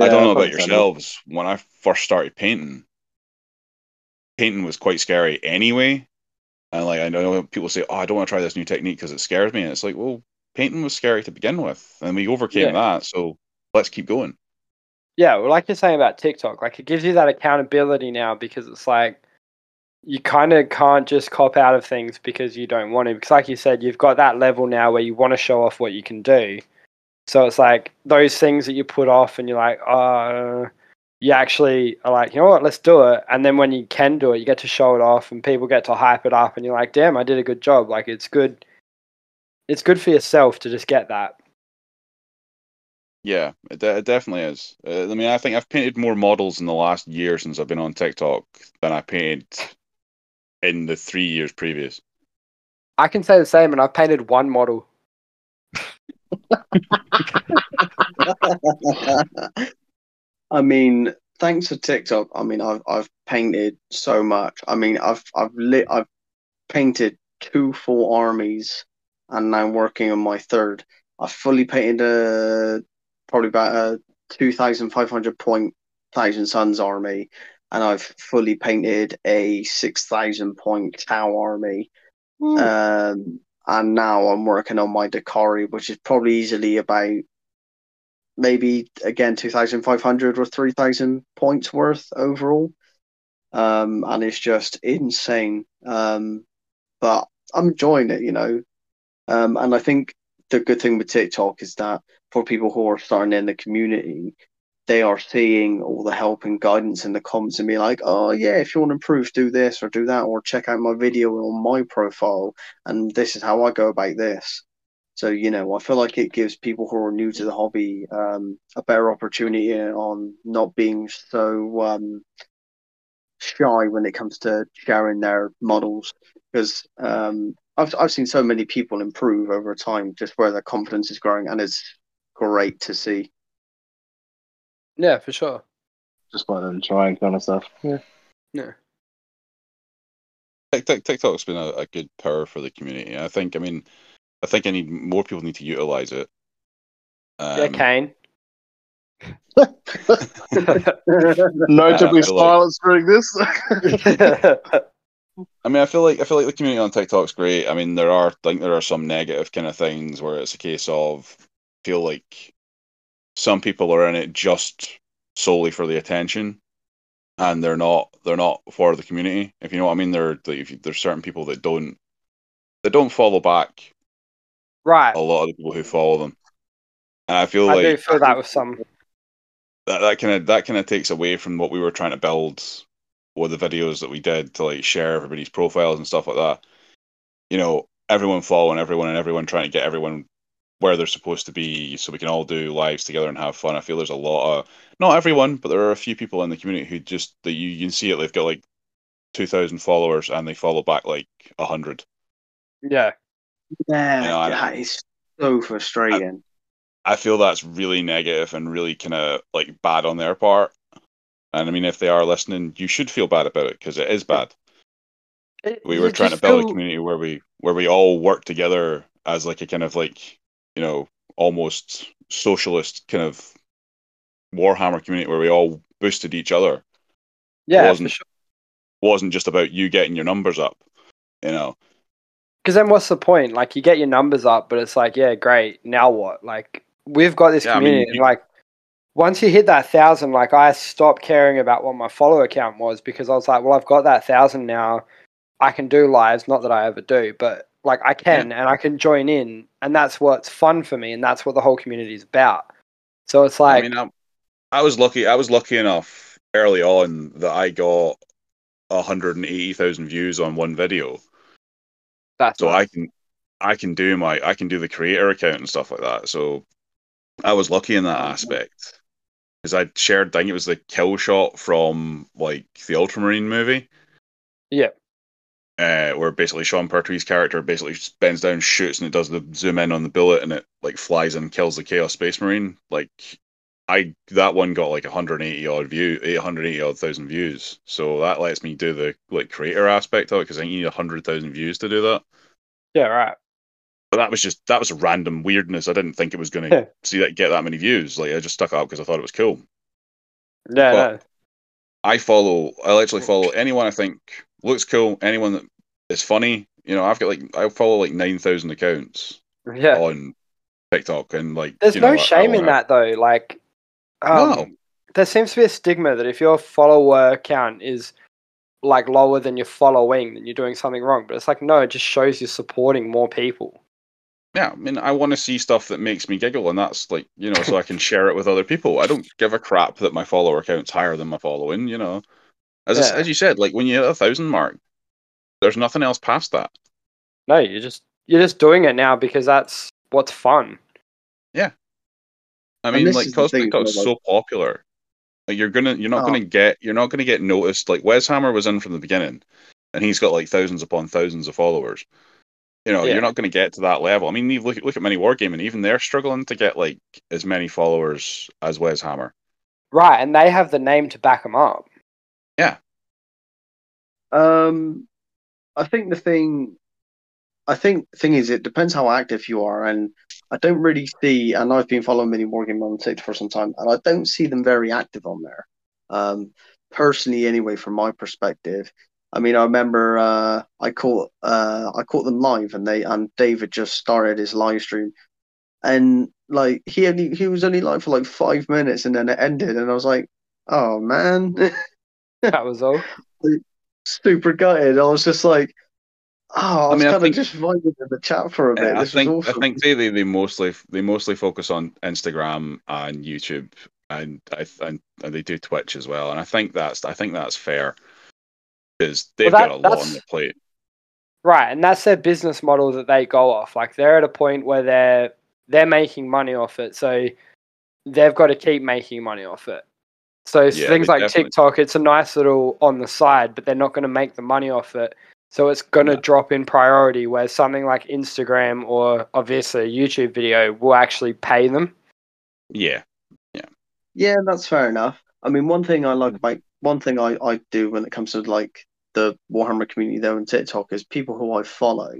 I don't know about yourselves. When I first started painting, painting was quite scary anyway. And like I know people say, "Oh, I don't want to try this new technique because it scares me." And it's like, well, painting was scary to begin with, and we overcame Yeah. that. So let's keep going. Yeah, well, like you're saying about TikTok, like it gives you that accountability now because it's like you kind of can't just cop out of things because you don't want to. Because, like you said, you've got that level now where you want to show off what you can do. So it's like those things that you put off, and you're like, oh, you actually are like, you know what, let's do it. And then when you can do it, you get to show it off, and people get to hype it up, and you're like, damn, I did a good job. Like it's good. It's good for yourself to just get that. Yeah, it, de- it definitely is. Uh, I mean, I think I've painted more models in the last year since I've been on TikTok than I painted in the three years previous. I can say the same, and I've painted one model. I mean, thanks to TikTok, I mean, I've I've painted so much. I mean, I've I've lit I've painted two full armies, and now I'm working on my third. I fully painted a probably about a two thousand five hundred point Thousand Suns army, and I've fully painted a six thousand point Tau army. Um, and now I'm working on my Drukhari, which is probably easily about maybe again 2,500 or 3,000 points worth overall. Um, and it's just insane. Um, but I'm enjoying it, you know. Um, and I think the good thing with TikTok is that for people who are starting in the community, they are seeing all the help and guidance in the comments and be like, oh yeah, if you want to improve, do this or do that, or check out my video on my profile, and this is how I go about this. So you know, I feel like it gives people who are new to the hobby um, a better opportunity on not being so um, shy when it comes to sharing their models, because um, I've I've seen so many people improve over time, just where their confidence is growing, and it's great to see. Yeah, for sure. Just by them trying kind of stuff. Yeah. Yeah. TikTok, TikTok's been a, a good power for the community. I think. I mean, I think I need more people need to utilize it. Um, yeah, Kane. No to I like- silence during this. I mean, I feel like I feel like the community on TikTok's great. I mean, there are I think there are some negative kind of things where it's a case of feel like some people are in it just solely for the attention, and they're not they're not for the community. If you know what I mean, there like, there's certain people that don't that don't follow back right. a lot of the people who follow them, and I feel I like do feel that with some. that that kind of that kind of takes away from what we were trying to build with the videos that we did to like share everybody's profiles and stuff like that. You know, everyone following everyone and everyone trying to get everyone where they're supposed to be so we can all do lives together and have fun. I feel there's a lot of not everyone, but there are a few people in the community who just that you, you can see it, they've got like two thousand followers and they follow back like a hundred. Yeah. Yeah, You know, I- that is so frustrating. I feel that's really negative and really kind of like bad on their part. And I mean, if they are listening, you should feel bad about it because it is bad. It- we were trying to build a community where we where we all work together as like a kind of like you know almost socialist kind of warhammer community where we all boosted each other Yeah, for wasn't- sure. wasn't just about you getting your numbers up you know Because then what's the point? Like you get your numbers up, but it's like, yeah, great. Now what? Like we've got this Yeah, I mean, community. you- like once you hit that thousand, like I stopped caring about what my follower count was because I was like, well, I've got that thousand now. I can do lives. Not that I ever do, but like I can, and I can join in, and that's what's fun for me, and that's what the whole community is about. So it's like, i mean I, I was lucky i was lucky enough early on that i got 180000 views on one video that's so nice. I can I can do my I can do the creator account and stuff like that. So I was lucky in that mm-hmm. aspect because I shared. I think it was the kill shot from like the Ultramarine movie. Yeah. Uh, where basically Sean Pertwee's character basically just bends down, shoots, and it does the zoom in on the bullet, and it like flies and kills the Chaos Space Marine. Like, I that one got like 180 odd view, 880 odd thousand views. So that lets me do the like creator aspect of it because I think you need 100,000 views to do that yeah, right. But that was just that was a random weirdness. I didn't think it was going to see that get that many views. Like I just stuck it up because I thought it was cool. Yeah, no. I follow. I actually follow anyone I think looks cool. Anyone that is funny. You know, I've got like I follow like nine thousand accounts yeah. on TikTok, and like There's you no know, shame in that though. Like, um, No. there seems to be a stigma that if your follower count is like lower than your following, then you're doing something wrong. But it's like, no, it just shows you're supporting more people. Yeah, I mean, I want to see stuff that makes me giggle, and that's like you know, so I can share it with other people. I don't give a crap that my follower count's higher than my following. You know, as I- as you said, like when you hit a thousand mark, there's nothing else past that. No, you're just you're just doing it now because that's what's fun. Yeah, I mean, this like is the because thing, TikTok's like- so popular, like you're gonna you're not Oh. gonna get you're not gonna get noticed. Like Wes Hammer was in from the beginning, and he's got like thousands upon thousands of followers. You know, Yeah. you're not gonna get to that level. I mean, you look look at Miniwargaming, even they're struggling to get like as many followers as Wes Hammer. Right, and they have the name to back them up. Yeah. Um, I think the thing, I think thing is, it depends how active you are, and I don't really see. And I've been following Mini Wargame on TikTok for some time, and I don't see them very active on there. Um, personally, anyway, from my perspective. I mean, I remember uh, I caught uh, I caught them live, and they and David just started his live stream, and like he only he was only live for like five minutes, and then it ended, and I was like, oh man, That was all. super gutted. I was just like, oh, I I was mean, I kind of just vibing in the chat for a bit. Yeah, I this think was I think they, they, they mostly they mostly focus on Instagram and YouTube and I and, and they do Twitch as well and I think that's I think that's fair because they've that- got a lot on that's- their plate. Right, and that's their business model that they go off. Like they're at a point where they're they're making money off it, so they've got to keep making money off it. So Yeah, things like definitely- TikTok, it's a nice little on the side, but they're not going to make the money off it. So it's going to No. drop in priority. Where something like Instagram or obviously a YouTube video will actually pay them. Yeah, Yeah, Yeah, that's fair enough. I mean, one thing I like about one thing I, I do when it comes to like the Warhammer community there on TikTok is people who I follow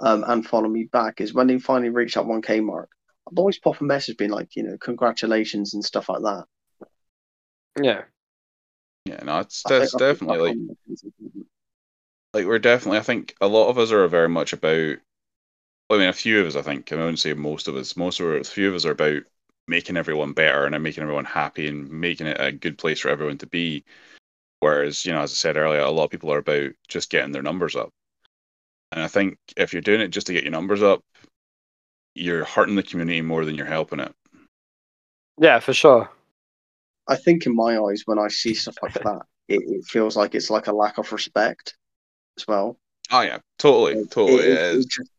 um, and follow me back is when they finally reach that 1K mark, I'll always pop a message being like, you know, congratulations and stuff like that. Yeah, yeah, no, it's that's definitely like like we're definitely I think a lot of us are very much about I mean a few of us I think I wouldn't say most of us most of us a few of us are about making everyone better and making everyone happy and making it a good place for everyone to be whereas you know as I said earlier a lot of people are about just getting their numbers up and I think if you're doing it just to get your numbers up you're hurting the community more than you're helping it yeah, for sure. I think in my eyes, when I see stuff like that, it, it feels like it's like a lack of respect as well. oh yeah totally totally It- it it- is. it just-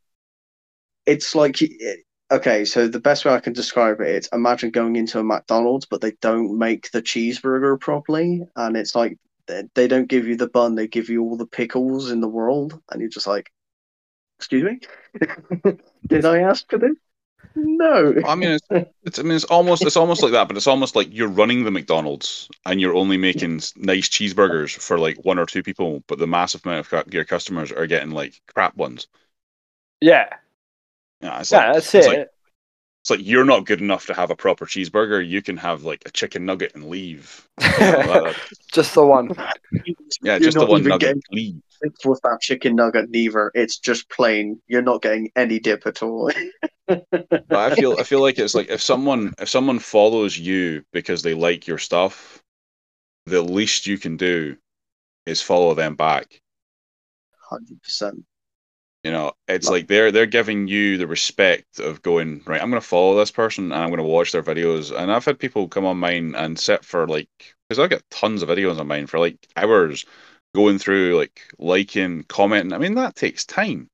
it's like it- okay, so the best way I can describe it is imagine going into a McDonald's, but they don't make the cheeseburger properly, and it's like they, they don't give you the bun, they give you all the pickles in the world, and you're just like, excuse me, did I ask for this? No. I mean, it's, it's I mean, it's almost it's almost like that, but it's almost like you're running the McDonald's and you're only making nice cheeseburgers for like one or two people, but the massive amount of your customers are getting like crap ones. Yeah, Yeah, it's yeah, like, that's it's it. Like, it's like you're not good enough to have a proper cheeseburger. You can have like a chicken nugget and leave. You know, that- Just the one. yeah, You're just the one even nugget. getting- Leave. It's with that chicken nugget neither. It's just plain. You're not getting any dip at all. But I feel I feel like it's like if someone if someone follows you because they like your stuff, the least you can do is follow them back. Hundred percent. You know, it's Like- they're they're giving you the respect of going right. I'm going to follow this person and I'm going to watch their videos. And I've had people come on mine and sit for like because I get tons of videos on mine for like hours, going through like liking, commenting. I mean that takes time.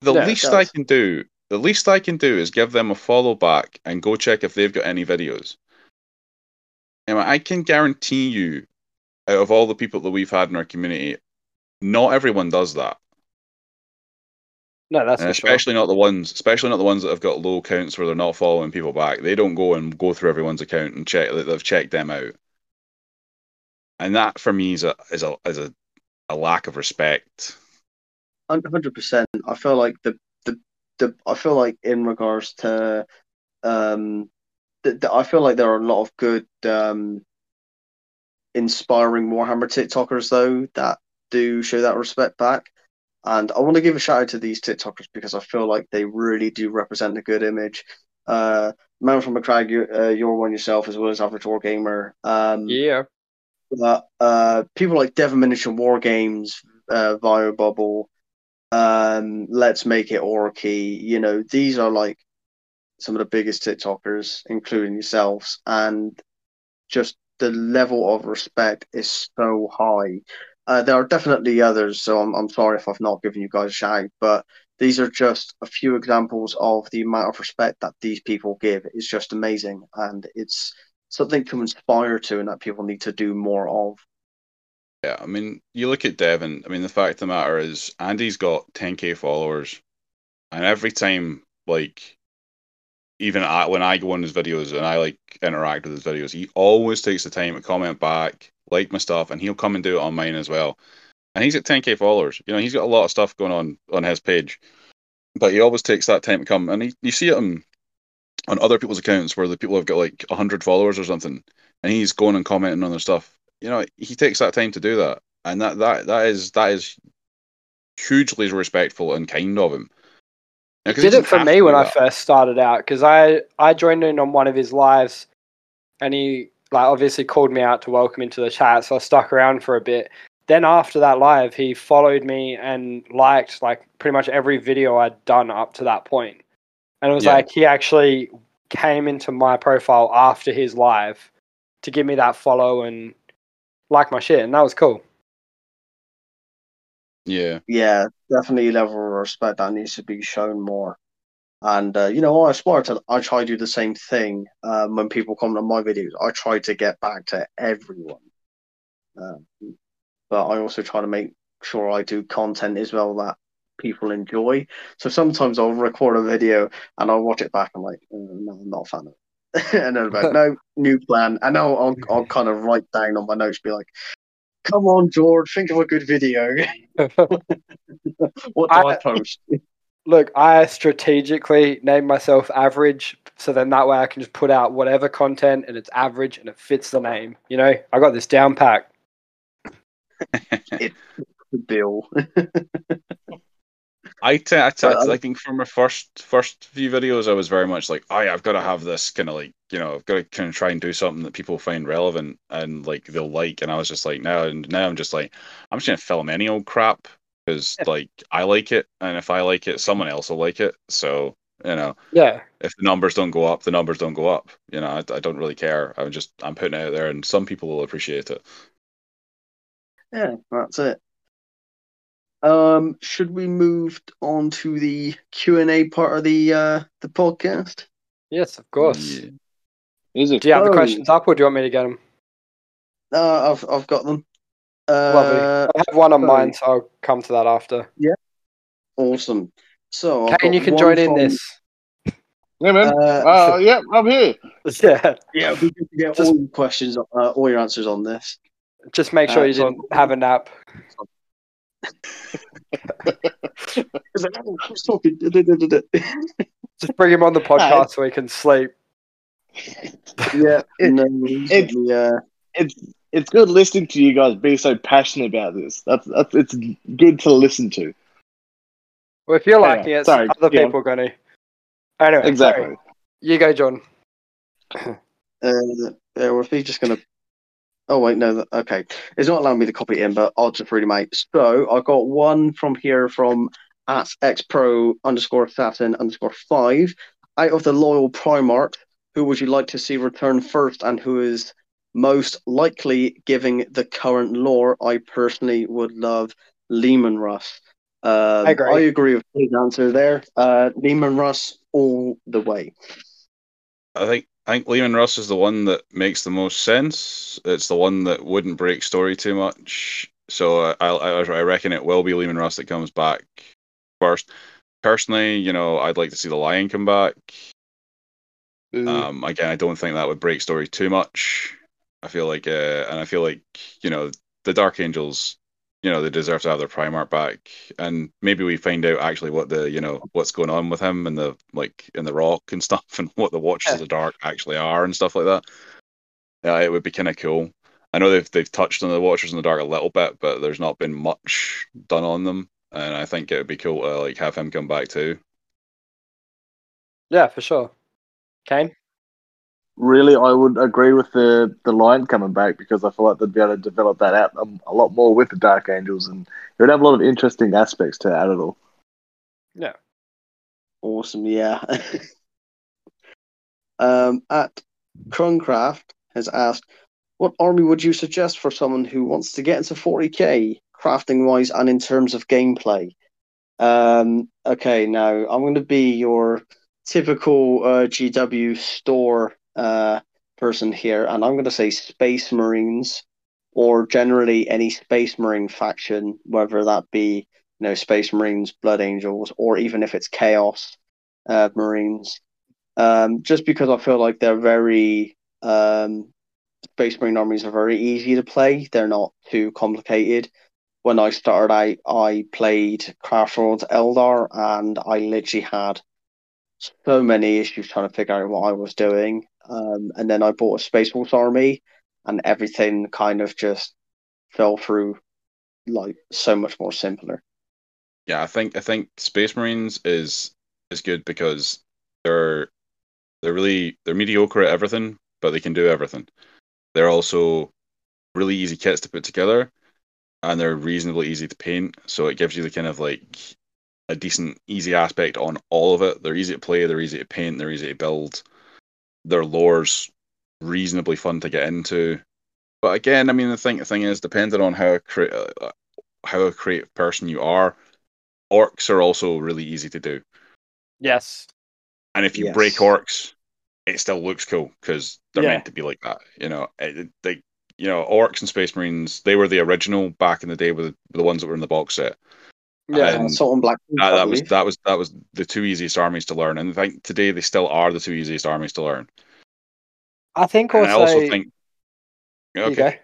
The Yeah, least I can do, the least I can do is give them a follow back and go check if they've got any videos. And I can guarantee you, out of all the people that we've had in our community, not everyone does that. No, that's And for sure. especially not the ones, especially not the ones that have got low counts where they're not following people back. They don't go and go through everyone's account and check that they've checked them out. And that for me is a is a is a, a lack of respect. Hundred percent. I feel like the, the the I feel like in regards to um, th- th- I feel like there are a lot of good um, inspiring Warhammer TikTokers though that do show that respect back. And I want to give a shout out to these TikTokers because I feel like they really do represent a good image. Uh, Man from Macragge, you, uh, you're one yourself as well as Average War Gamer. Um, Yeah, uh, people like Devon Miniature War Games, uh, Vio Bubble, um, Let's Make It Orky, you know, these are like some of the biggest TikTokers, including yourselves, and just the level of respect is so high. Uh, there are definitely others, so I'm, I'm sorry if I've not given you guys a shout, but these are just a few examples of the amount of respect that these people give. It's just amazing, and it's something to inspire to and that people need to do more of. Yeah, I mean, you look at Devin. I mean, the fact of the matter is, Andy's got 10k followers, and every time, like, even I, when I go on his videos and I like interact with his videos, he always takes the time to comment back, like my stuff, and he'll come and do it on mine as well. and he's at 10k followers. You know, he's got a lot of stuff going on on his page, but he always takes that time to come. And he, you see it on on other people's accounts where the people have got like 100 followers or something, and he's going and commenting on their stuff. You know, he takes that time to do that, and that that that is that is hugely respectful and kind of him. You know, 'cause He did it for me when I first started out because I I joined in on one of his lives, and he like obviously called me out to welcome into the chat, so I stuck around for a bit. Then after that live, he followed me and liked like pretty much every video I'd done up to that point, and it was Yeah. like he actually came into my profile after his live to give me that follow and like my shit, and that was cool. Yeah, yeah, definitely level of respect that needs to be shown more. And uh, you know, I aspire to. I try to do the same thing um, when people comment on my videos. I try to get back to everyone, um, but I also try to make sure I do content as well that people enjoy. So sometimes I'll record a video and I'll watch it back. and I'm like, "Uh, no, I'm not a fan of it. and then like, no, new plan. And I'll, I'll I'll kind of write down on my notes, be like, come on, George, think of a good video. what do I, I- post? Look, I strategically name myself average, so then that way I can just put out whatever content and it's average and it fits the name. You know, I got this down pat. Bill. I, t- I, t- But, um, I think from my first first few videos, I was very much like, oh yeah, I've got to have this kind of like, you know, I've got to kind of try and do something that people find relevant and like they'll like. And I was just like, now and now I'm just like, I'm just gonna film any old crap because like I like it, and if I like it, someone else will like it. So you know, Yeah, if the numbers don't go up, the numbers don't go up. You know, I, I don't really care. I'm just I'm putting it out there, and some people will appreciate it. Yeah, that's it. Um, should we move on to the Q and A part of the uh the podcast? yes, of course. Yeah. Is it? Do you have the Oh. questions up, or do you want me to get them? Uh, I've I've got them. Lovely. Uh, I have one on so- mine, so I'll come to that after. Yeah. Awesome. So I've Kane, you can one join in this. Yeah, man. Uh, Uh, yeah, I'm here. Yeah, yeah, we can get just- all your questions, uh, all your answers on this. just make sure Uh, you so- didn't have a nap. It's like, who's talking? Just bring him on the podcast so he can sleep. yeah, It- no, it's- recently, uh, It's it's good listening to you guys be so passionate about this. That's that's it's good to listen to. Well, if you're Anyway, liking it, sorry, other go on. people are going to. Anyway, Exactly. sorry. You go, John. uh, yeah, we're just gonna. Oh wait, no. that- Okay, it's not allowing me to copy it in, but I'll just read them. So I got one from here from at xpro underscore assassin underscore five. Out of the loyal Primarch, who would you like to see return first, and who is most likely giving the current lore? I personally would love Leman Russ. Um, I agree. I agree with his answer there. Uh, Leman Russ all the way. I think I think Leman Russ is the one that makes the most sense. It's the one that wouldn't break story too much. So uh, I I, I reckon it will be Leman Russ that comes back first. Personally, you know, I'd like to see the Lion come back. Um, again, I don't think that would break story too much. I feel like, uh, and I feel like you know, the Dark Angels, you know, they deserve to have their Primarch back, and maybe we find out actually what the you know what's going on with him and the like in the Rock and stuff, and what the Watchers of the Dark actually are and stuff like that. Yeah, it would be kind of cool. I know they've they've touched on the Watchers in the Dark a little bit, but there's not been much done on them, and I think it would be cool to like have him come back too. Yeah, for sure. Kane? Really, I would agree with the the lion coming back because I feel like they'd be able to develop that out a, a lot more with the Dark Angels, and it would have a lot of interesting aspects to add it all. Yeah. Awesome, yeah. um, at Cruncraft has asked, what army would you suggest for someone who wants to get into 40k, crafting wise and in terms of gameplay? Um, okay, now I'm going to be your typical uh, GW store uh, person here, and I'm going to say Space Marines, or generally any Space Marine faction, whether that be you know Space Marines, Blood Angels, or even if it's Chaos uh, Marines. Um, just because I feel like they're very um, Space Marine armies are very easy to play. They're not too complicated. when I started out, I played Craftworlds Eldar, and I literally had so many issues trying to figure out what I was doing. Um, and then I bought a Space Force army, and everything kind of just fell through like so much more simpler. Yeah, I think I think Space Marines is is good because they're they're really they're mediocre at everything, but they can do everything. They're also really easy kits to put together, and they're reasonably easy to paint. So it gives you the kind of like a decent, easy aspect on all of it. They're easy to play, they're easy to paint, they're easy to build. Their lore's reasonably fun to get into. But again, I mean, the thing the thing is, depending on how a cre- uh, how a creative person you are, orcs are also really easy to do. Yes. And if you Yes. break orcs, it still looks cool because they're Yeah. meant to be like that. You know, it, it- they, you know, orcs and space marines, they were the original back in the day with the, the ones that were in the box set. Yeah. And Salt and Black. That, that was that was that was the two easiest armies to learn, and I think today they still are the two easiest armies to learn. I think And. I also think, okay.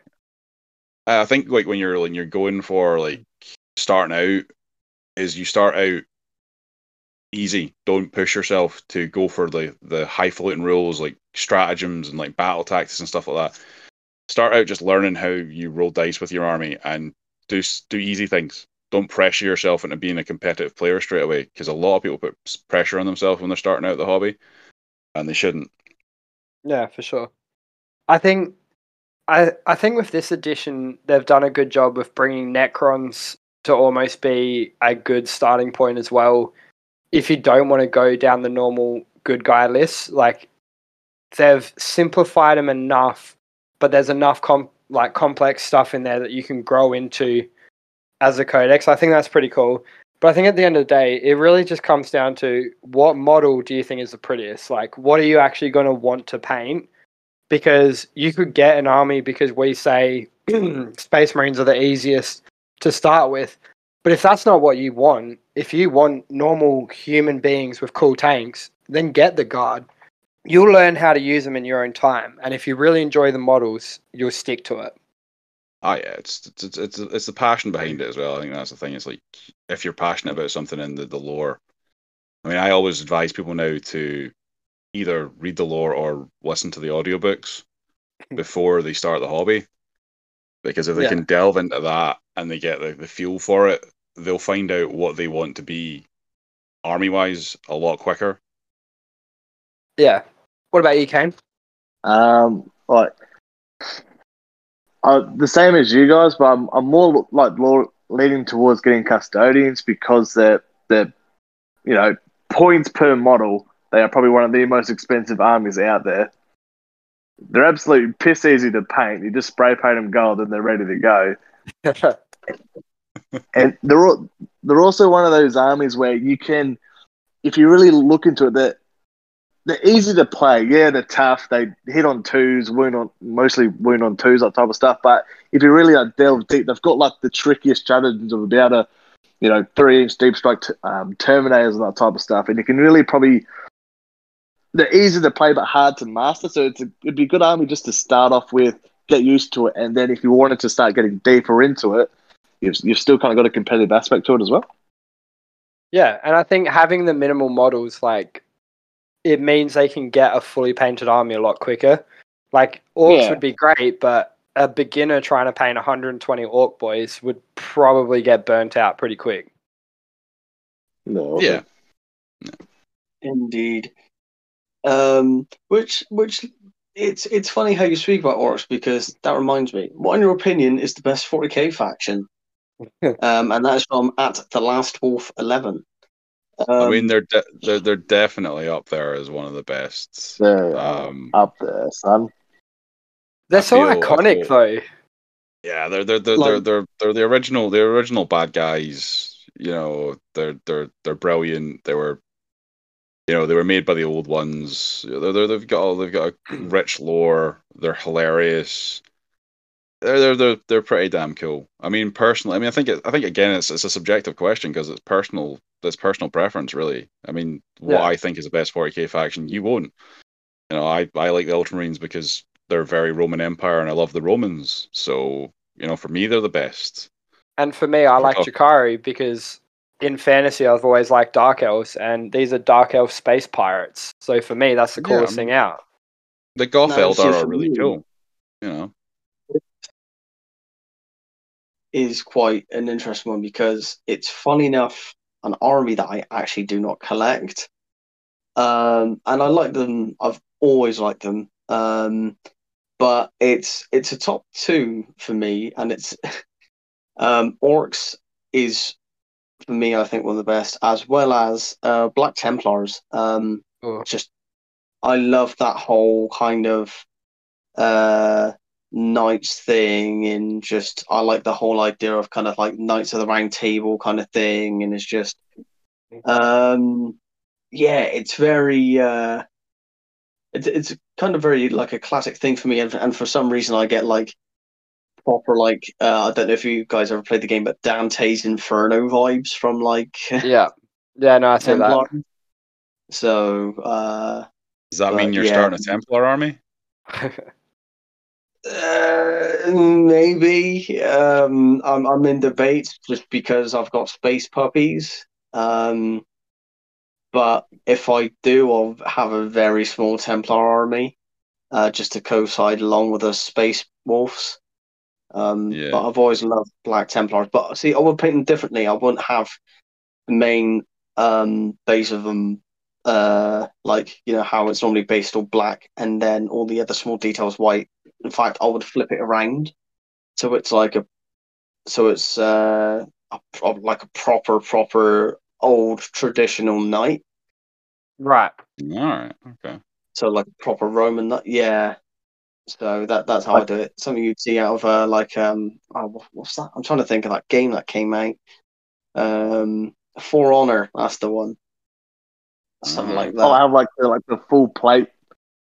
I think like when you're when you're going for like starting out, is you start out easy. Don't push yourself to go for the the highfalutin rules like stratagems and like battle tactics and stuff like that. Start out just learning how you roll dice with your army and do do easy things. Don't pressure yourself into being a competitive player straight away because a lot of people put pressure on themselves when they're starting out the hobby, and they shouldn't. Yeah, for sure. I think I I think with this edition they've done a good job of bringing Necrons to almost be a good starting point as well. If you don't want to go down the normal good guy list, like they've simplified them enough, but there's enough like complex stuff in there that you can grow into as a codex. I think that's pretty cool. But I think at the end of the day, it really just comes down to what model do you think is the prettiest? Like, what are you actually going to want to paint? Because you could get an army because we say Space Marines are the easiest to start with. But if that's not what you want, if you want normal human beings with cool tanks, then get the Guard. You'll learn how to use them in your own time. And if you really enjoy the models, you'll stick to it. Ah, yeah, it's it's it's it's, it's the passion behind it as well. I think that's the thing. It's like if you're passionate about something in the, the lore. I mean, I always advise people now to either read the lore or listen to the audiobooks before they start the hobby, because if they Yeah. can delve into that and they get the, the feel for it, they'll find out what they want to be army wise a lot quicker. Yeah. What about you, Kane? Um, like uh, the same as you guys, but I'm, I'm more like more leaning towards getting custodians because they're they're you know points per model. They are probably one of the most expensive armies out there. They're absolutely piss easy to paint. You just spray paint them gold, and they're ready to go. And they're they're also one of those armies where you can, if you really look into it, they're they're easy to play. Yeah, they're tough. They hit on twos, wound on mostly wound on twos, that type of stuff. But if you really like, delve deep, they've got like the trickiest stratagems of about a you know, three inch deep strike t- um, terminators and that type of stuff. And you can really probably they're easy to play but hard to master. So it's a, it'd be a good army just to start off with, get used to it, and then if you wanted to start getting deeper into it, you've you've still kind of got a competitive aspect to it as well. Yeah, and I think having the minimal models, like, it means they can get a fully painted army a lot quicker. Like, orcs Yeah. would be great, but a beginner trying to paint 120 orc boys would probably get burnt out pretty quick. No, Yeah, Indeed. Um, which which it's it's funny how you speak about orcs because that reminds me. What, in your opinion, is the best 40k faction? um, and that's from at the Last Wolf 11. Um, I mean they're de- they're they're definitely up there as one of the best. They are Um, up there, son. They're I so feel- iconic, feel- though. Yeah, they're they're they're, Like- they're they're they're the original the original bad guys. You know, they're they're they're brilliant. They were, you know, they were made by the old ones. They're, they're they've got all they've got a rich lore. They're hilarious. They're they're they're they're pretty damn cool. I mean, personally, I mean, I think it, I think again, it's it's a subjective question because it's personal. It's personal preference, really. I mean, what Yeah. I think is the best 40k faction, you won't. You know, I I like the Ultramarines because they're very Roman Empire, and I love the Romans. So you know, for me, they're the best. And for me, I like Oh. Drukhari because in fantasy, I've always liked Dark Elves, and these are Dark Elf space pirates. So for me, that's the Yeah, coolest I thing out. The Goth No, Eldar are really cool. You know. Is quite an interesting one because it's funny enough an army that I actually do not collect. Um, and I like them. I've always liked them. Um, but it's it's a top two for me, and it's um, Orcs is for me. I think one of the best, as well as uh, Black Templars. Um, Oh. just I love that whole kind of uh knights thing and just I like the whole idea of kind of like knights of the round table kind of thing and it's just um yeah it's very uh it's it's kind of very like a classic thing for me and, and for some reason I get like proper like uh, I don't know if you guys ever played the game but Dante's Inferno vibes from like Yeah, yeah, no, I see that. Templar so uh Does that But, mean you're yeah. starting a Templar army? Uh, maybe. Um, I'm I'm in debates just because I've got space puppies. Um, but if I do, I'll have a very small Templar army, uh, just to coincide along with the space wolves. Um, Yeah. but I've always loved Black Templars. But see, I would paint them differently. I wouldn't have the main um base of them uh like you know how it's normally based all black and then all the other small details white in fact i would flip it around so it's like a so it's uh a, pro- like a proper proper old traditional knight. Right. All right. Okay. so like a proper roman knight yeah. So that that's how i do it. Something you'd see out of uh like um oh, what's that? I'm trying to think of that game that came out. Um for honor that's the one. Something like Oh, I that have like the, like the full plate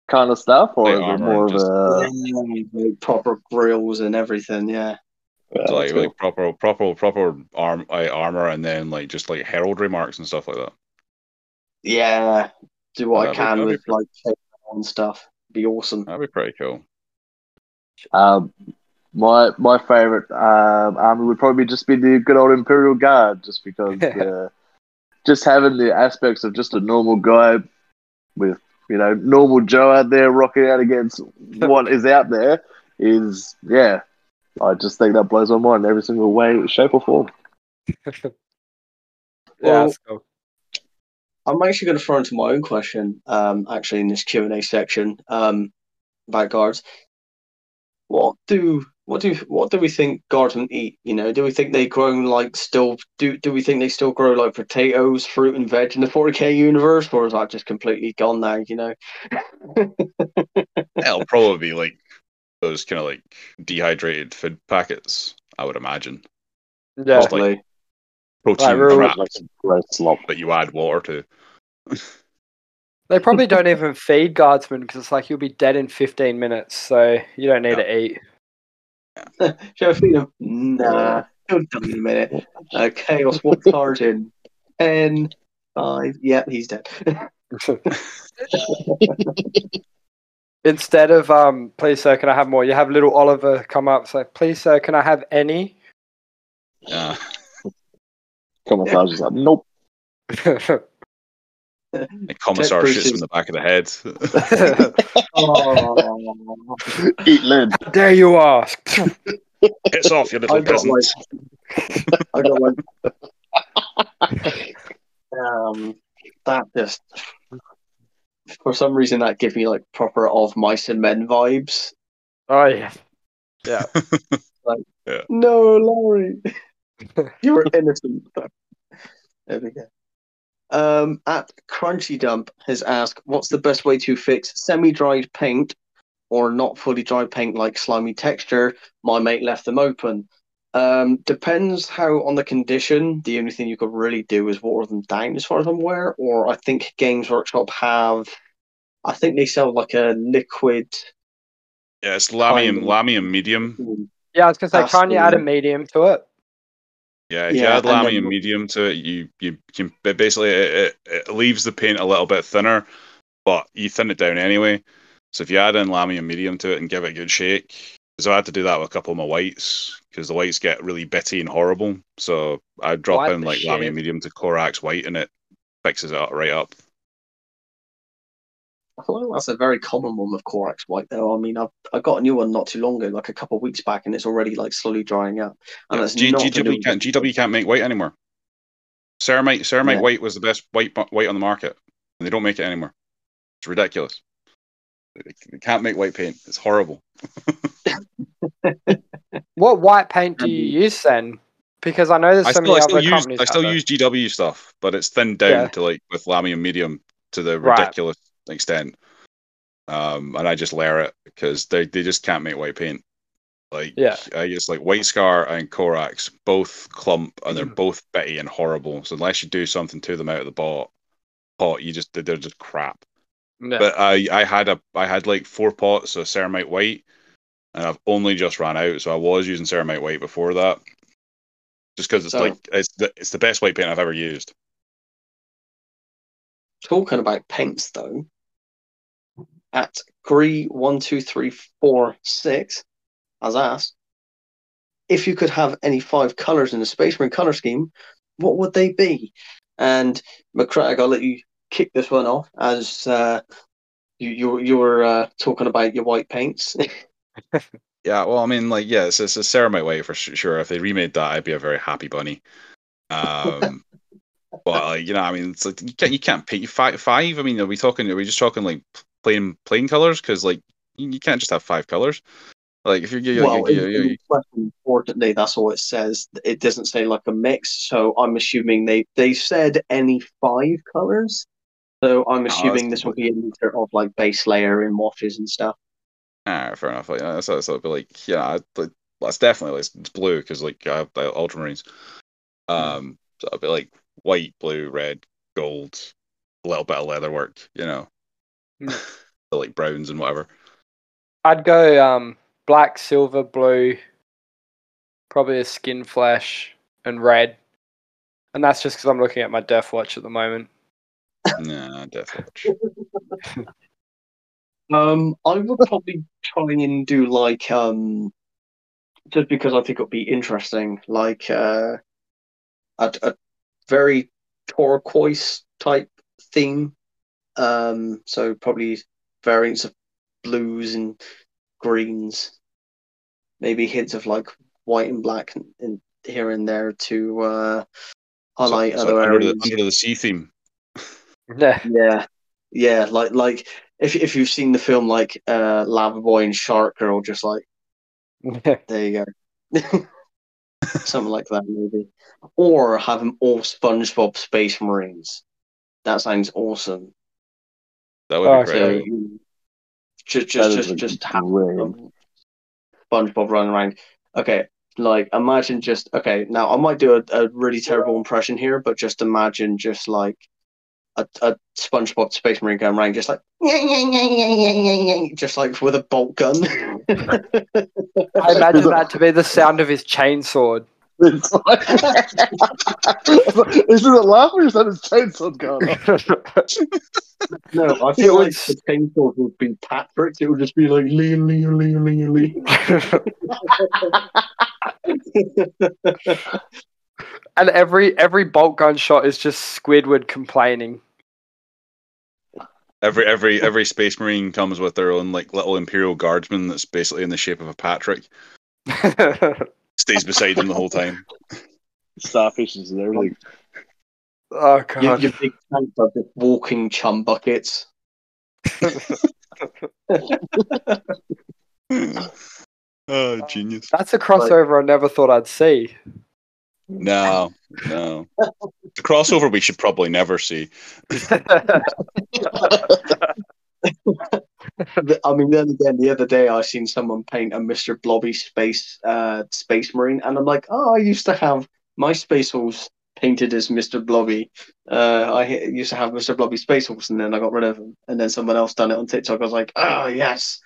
kind of stuff, or Plate is it armor more of just- a Yeah, like proper grills and everything yeah So like, cool. like proper, proper, proper arm, uh, armor, and then like just like heraldry marks and stuff like that. Yeah, do what I That'd be- can that'd be with like takedown and stuff. Be awesome. That'd be pretty cool. Um, my my favorite um, army would probably just be the good old Imperial Guard, just because uh, just having the aspects of just a normal guy with you know normal Joe out there rocking out against what is out there is yeah. I just think that blows my mind every single way, shape, or form. yeah, Well, cool. I'm actually going to throw into my own question. Um, actually, in this Q and A section, um, about guards. What do what do what do we think guardsmen eat? You know, do we think they grow like still do do we think they still grow like potatoes, fruit, and veg in the 40k universe, or is that just completely gone now? You know. It'll probably be like those kind of like dehydrated food packets. I would imagine Yeah, Just like- Probably. protein really, Like a gross slop. that you add water to. they probably don't even feed guardsmen because it's like you'll be dead in 15 minutes, so you don't need Yeah. to eat. Shall I feed him? Nah, he'll die in a minute. Uh, Chaos, what charge in? 10, 5, yep, he's dead. Instead of um, please sir, can I have more? You have little Oliver come up, say, please sir, can I have any? Yeah. Commissar's is like, nope. The commissar Bruce shoots him in the back of the head. oh, Eat lead. there you are. Hits off, you little I got peasant. like, I got like, um, that just, for some reason, that gives me like proper of mice and men vibes. oh yeah, yeah. No, Laurie, you were innocent. There we go. Um, at Crunchy Dump has asked, "What's the best way to fix semi-dried paint or not fully dried paint like slimy texture?" My mate left them open. Um, depends how on the condition. The only thing you could really do is water them down, as far as I'm aware. Or I think Games Workshop have, I think they sell like a liquid. Yeah, it's Lahmian, Kind of. Lahmian medium. Yeah, I was gonna say, can't you add a medium to it? Yeah, if you Yeah, add and Lahmian then- medium to it, you you can basically it, it, it leaves the paint a little bit thinner, but you thin it down anyway. So if you add in Lahmian medium to it and give it a good shake, because I had to do that with a couple of my whites because the whites get really bitty and horrible. So I drop in like Lamia shit? medium to Corax white, and it fixes it right up. I feel like that's a very common one with Corax White, though. I mean, I've I got a new one not too long ago, like a couple of weeks back, and it's already like slowly drying out. And Yeah, that's G- not GW can't GW can't make white anymore. Ceramite Ceramite Yeah. white was the best white white on the market, and they don't make it anymore. It's ridiculous. They they can't make white paint. It's horrible. What white paint do you use then? Because I know there's I so still, I many still other use companies. I still out there. use GW stuff, but it's thinned down Yeah. to like with Lahmian medium to the Right. Ridiculous extent. Um, and I just layer it because they they just can't make white paint. Like Yeah. I guess like White Scar and Corax both clump and they're Mm. both bitty and horrible. So unless you do something to them out of the pot, pot you just they're just crap. Yeah. But I I had a I had like four pots of ceramite white, and I've only just ran out. So I was using ceramite white before that, just because it's So- like it's the it's the best white paint I've ever used. Talking about paints, though, at Gree one two three four six, as asked, if you could have any five colors in the Space Marine color scheme, what would they be? And Macragge, I'll let you kick this one off as uh, you you you were uh, talking about your white paints. Yeah, well, I mean, like, yeah, it's, it's a ceramite white for sure. If they remade that, I'd be a very happy bunny. Um, but like, you know, I mean, it's like you can't you can't paint five five. I mean, are we talking? Are we just talking like plain plain colors? Because like you, you can't just have five colors. Like if you're, you well, you in- you in unfortunately, that's all it says. It doesn't say like a mix, so I'm assuming they they said any five colors. So I'm that's assuming this will be a mixture of like base layer and washes and stuff. Ah, fair enough. Like, that's, that's, but like, yeah, like, that's definitely it's, it's blue because like I have the ultramarines. Um, so I'll be like white, blue, red, gold, a little bit of leather work, you know, So, like browns and whatever. I'd go um, black, silver, blue, probably a skin flash, and red. And that's just because I'm looking at my Death Watch at the moment. Nah, Death Watch. Um, I would probably try and do like um, just because I think it'll be interesting, like uh, a, a very turquoise type theme. Um, so probably variants of blues and greens, maybe hints of like white and black and, and here and there to uh, highlight So- so other under, areas. the, under the sea theme. Yeah. Yeah, yeah, like like if if you've seen the film like uh Lava Boy and Shark Girl, just like there you go, something like that maybe, or have them all SpongeBob Space Marines. That sounds awesome. That would Oh, be great. you- just just just just have um, SpongeBob running around. Okay, like imagine just okay. Now I might do a, a really terrible impression here, but just imagine just like a, a SpongeBob Space Marine going around, just like just like with a bolt gun. I imagine that to be the sound of his chainsaw. It's like, is it a laugh or is that his chainsaw going on? no, I It feel like would- the chainsaw would be Patrick. It would just be like Lee, Lee, Lee, Lee, Lee. and every every bolt gun shot is just Squidward complaining. Every every every space marine comes with their own like little imperial guardsman that's basically in the shape of a Patrick. Stays beside him the whole time. Starfishes and everything. oh god. your big tanks are just walking chum buckets. oh, genius! That's a crossover I never thought I'd see. No, no. The crossover we should probably never see. The- I mean, then again, the other day I seen someone paint a Mr. Blobby space uh, space marine, and I'm like, oh, I used to have my space horse painted as Mr. Blobby. Uh, I h- used to have Mr. Blobby space horse, and then I got rid of him, and then someone else done it on TikTok. I was like, oh yes,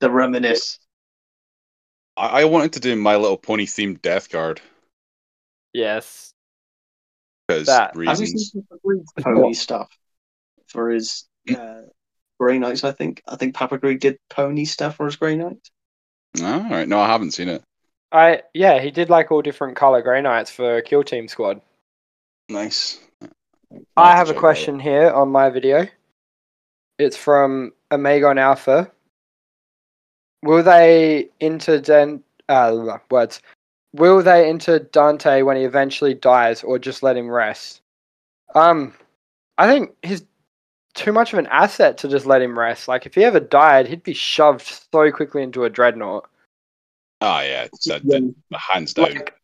the reminisce. I, I wanted to do My Little Pony themed Death Guard yes. because That- Have you seen Papa pony stuff for his uh, Grey Knights? I think I think Papa Greig did pony stuff for his Grey Knights. All right, no, I haven't seen it. I yeah, he did like all different color Grey Knights for Kill Team Squad. Nice. I have a check out. question here on my video. It's from Omegon Alpha. Will they enter Den- uh, words? Will they enter Dante when he eventually dies, or just let him rest? Um, I think he's too much of an asset to just let him rest. Like if he ever died, he'd be shoved so quickly into a dreadnought. Oh yeah, that, that, hands down. Like,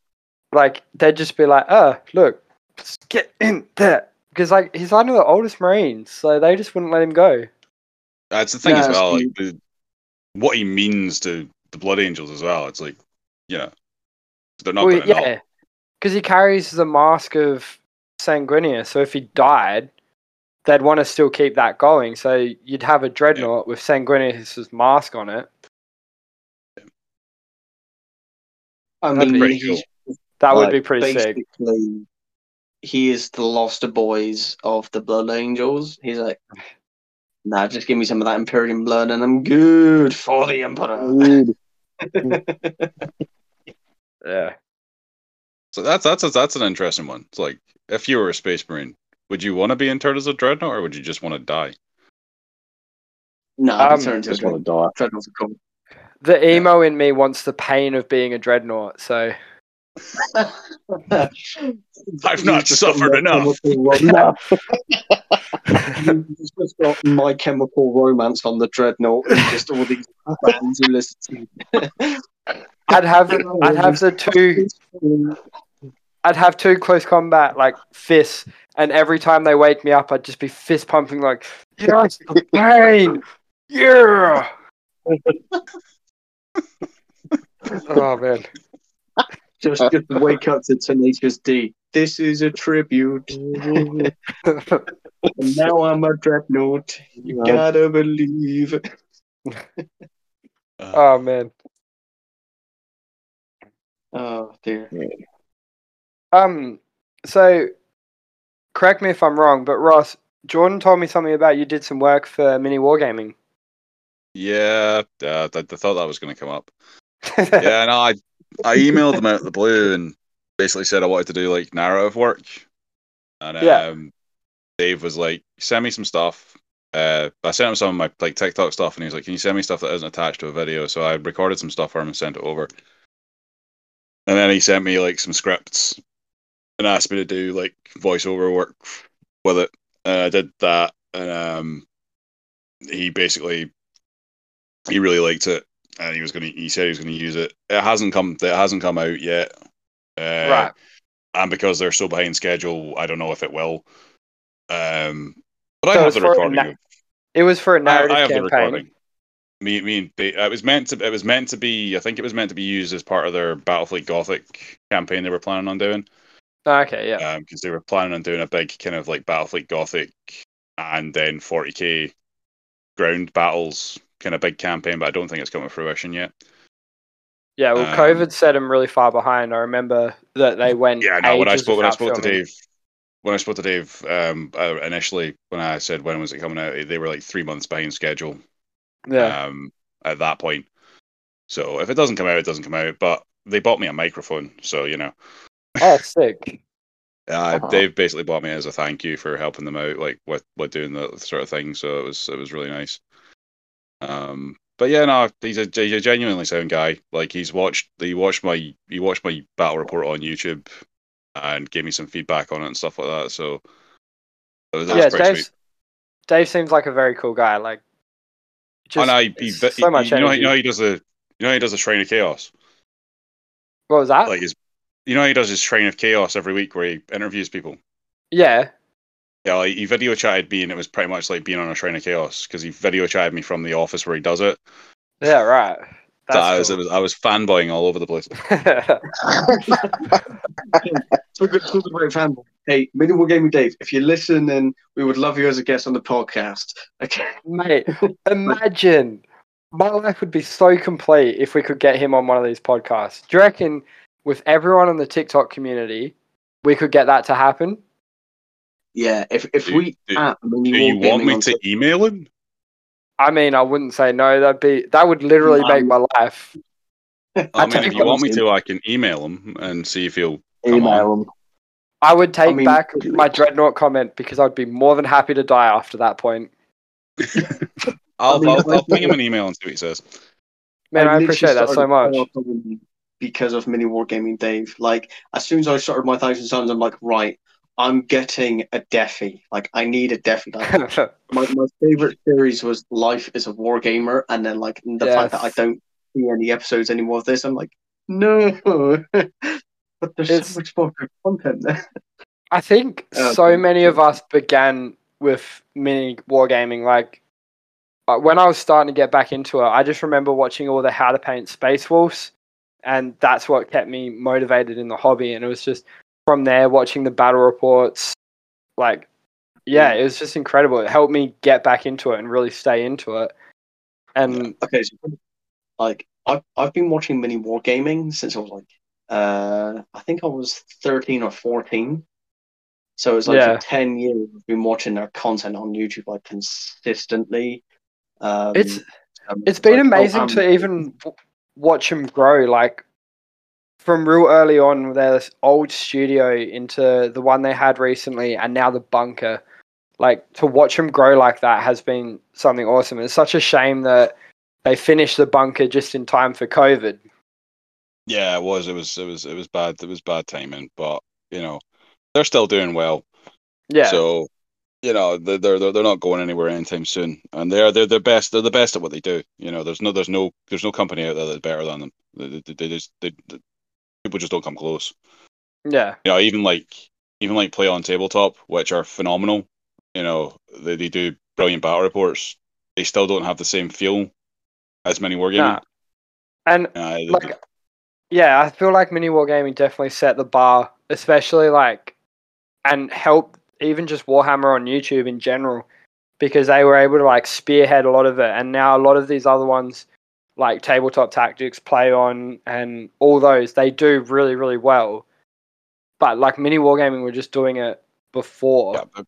like they'd just be like, "Oh, look, just get in there," because like he's one of the oldest Marines, so they just wouldn't let him go. That's the thing Yeah, as well. Like the, what he means to the Blood Angels as well. It's like, you know, they're not Well, going to know. yeah, because he carries the mask of Sanguinius, so if he died, they'd want to still keep that going. So you'd have a dreadnought with Sanguinius's mask on it. I That'd mean, be pretty he's That would be pretty sick. he is the lost boys of the Blood Angels. He's like, nah, just give me some of that Imperium blood and I'm good for the Emperor. Yeah. So that's that's that's an interesting one. It's like if you were a space marine, would you want to be interred as a dreadnought, or would you just want to die? no, I'd Um, be Just want to die. Dreadnoughts are cool. The emo in me wants the pain of being a dreadnought, so I've not just suffered My enough. You've just got My Chemical Romance on the Dreadnought and just all these bands you listen to. I'd have I'd have the two I'd have two close combat like fists, and every time they wake me up, I'd just be fist pumping like, yes, the pain, yeah. oh man, Just, just wake up to Tenacious D. This is a tribute. And now I'm a dreadnought. You gotta believe. Uh, oh man. Oh dear. Um, so correct me if I'm wrong, but Ross, Jordan told me something about you did some work for mini wargaming. yeah, uh, I, I thought that was going to come up. Yeah, no, I I emailed them out of the blue and basically said I wanted to do like narrative work, and Yeah. um, Dave was like, "Send me some stuff." Uh, I sent him some of my like TikTok stuff, and he was like, "Can you send me stuff that isn't attached to a video?" So I recorded some stuff for him and sent it over. And then he sent me like some scripts and asked me to do like voiceover work with it. And I did that, and um, he basically he really liked it, and he was gonna. He said he was gonna use it. It hasn't come. It hasn't come out yet. Uh, right. and because they're so behind schedule, I don't know if it will. Um, but So I have the recording. na- It was for a I, narrative I have the recording. Me, me, and Ba- it was meant to. It was meant to be. I think it was meant to be used as part of their Battlefleet Gothic campaign they were planning on doing. Oh, okay, yeah. because they were planning on doing a big kind of like Battlefleet Gothic and then 40k ground battles kind of big campaign, but I don't think it's come to fruition yet. Yeah, well, um, COVID set them really far behind. I remember that they went. Yeah, no. When I spoke, when I spoke to. Dave, when I spoke to Dave um, uh, initially, when I said when was it coming out, they were like three months behind schedule. Yeah, Um, at that point. So if it doesn't come out, it doesn't come out. But they bought me a microphone, so you know. Oh, sick. Uh, Uh-huh. Dave basically bought me as a thank you for helping them out, like with with doing the sort of thing. So it was it was really nice. Um, but yeah, no, he's a, he's a genuinely sound guy. Like he's watched he watched my he watched my battle report on YouTube and gave me some feedback on it and stuff like that. So it was, was Yeah, Dave. sweet. Dave seems like a very cool guy. Like, just no, he, he, so he- much you know, you know he does the you know he does the Shrine of Chaos. what was that? Like his, you know how he does his train of Chaos every week where he interviews people. yeah, Yeah, like he video chatted me, and it was pretty much like being on a train of Chaos because he video chatted me from the office where he does it. yeah, right. So I was, That's it was I was fanboying all over the place. cool. Talk, talk about fanboy. Hey, Miniwargaming Dave, if you listen, then we would love you as a guest on the podcast. Okay. Mate, imagine my life would be so complete if we could get him on one of these podcasts. Do you reckon with everyone in the TikTok community, we could get that to happen? Yeah, if if Do- we do- at Do Minimal you want me on to email him? I mean, I wouldn't say no. That'd be that would literally No. make my life. I mean, if you want me to, I can email him and see if he'll. Email him. I would take mean, back my dreadnought comment because I'd be more than happy to die after that point. I'll, I mean, I'll, I- I'll ping him an email and see what he says. Man, I, literally appreciate that so much. Because of Mini Wargaming Dave. Like, as soon as I started my Thousand Sons, I'm like, right, I'm getting a Defi. Like, I need a Defi. Like, my, my favorite series was Life is a Wargamer, and then, like, the fact that I don't see any episodes anymore of this, I'm like, no. but there's It's- so much more good content there. I think Oh, so many of us began with mini wargaming. Like uh, when I was starting to get back into it, I just remember watching all the How to Paint Space Wolves, and that's what kept me motivated in the hobby. And it was just from there watching the battle reports. Like, yeah, it was just incredible. It helped me get back into it and really stay into it. And Okay, so like I've I've been watching mini wargaming since I was like uh I think I was thirteen or fourteen. So it's like Yeah. ten years I've been watching their content on YouTube like consistently. Um, It's- um, it's been like, oh, amazing um, to even w- watch them grow like from real early on their old studio into the one they had recently and now the bunker like to watch them grow like that has been something awesome it's such a shame that they finished the bunker just in time for covid Yeah, it was. It was. It was. It was bad. It was bad timing, but you know, they're still doing well. yeah So, you know, they're they're they're not going anywhere anytime soon, and they're they're the best. They're the best at what they do. You know, there's no there's no there's no company out there that's better than them. They, they, they just they, they- people just don't come close. yeah You know, even like even like play on tabletop, which are phenomenal. You know, they they do brilliant battle reports. They still don't have the same feel as Miniwargaming. Nah. and Uh, like yeah i feel like mini wargaming definitely set the bar especially like and helped even just warhammer on youtube in general because they were able to like spearhead a lot of it. And now a lot of these other ones like tabletop tactics play on and all those they do really really well. But like mini wargaming were just doing it before. Yeah,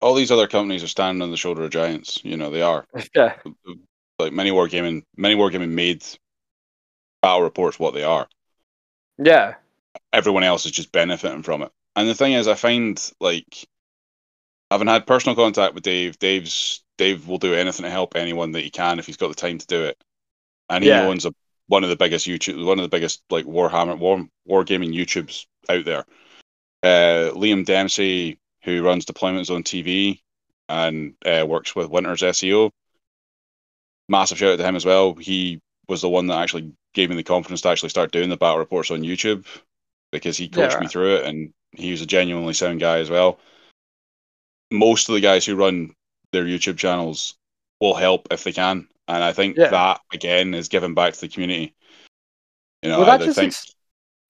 all these other companies are standing on the shoulder of giants. You know, they are. yeah. Like Miniwargaming many wargaming made battle reports what they are. Yeah. Everyone else is just benefiting from it and the thing is i find like having had personal contact with dave dave's dave will do anything to help anyone that he can if he's got the time to do it and he Yeah. owns a one of the biggest youtube one of the biggest like warhammer war wargaming youtubes out there uh liam dempsey who runs deployment zone tv and uh, works with winters seo massive shout out to him as well. He was the one that actually gave me the confidence to actually start doing the battle reports on YouTube because he coached Yeah. me through it and he was a genuinely sound guy as well. Most of the guys who run their YouTube channels will help if they can. And I think Yeah. that again is giving back to the community. You know, well, I, that I just think ex-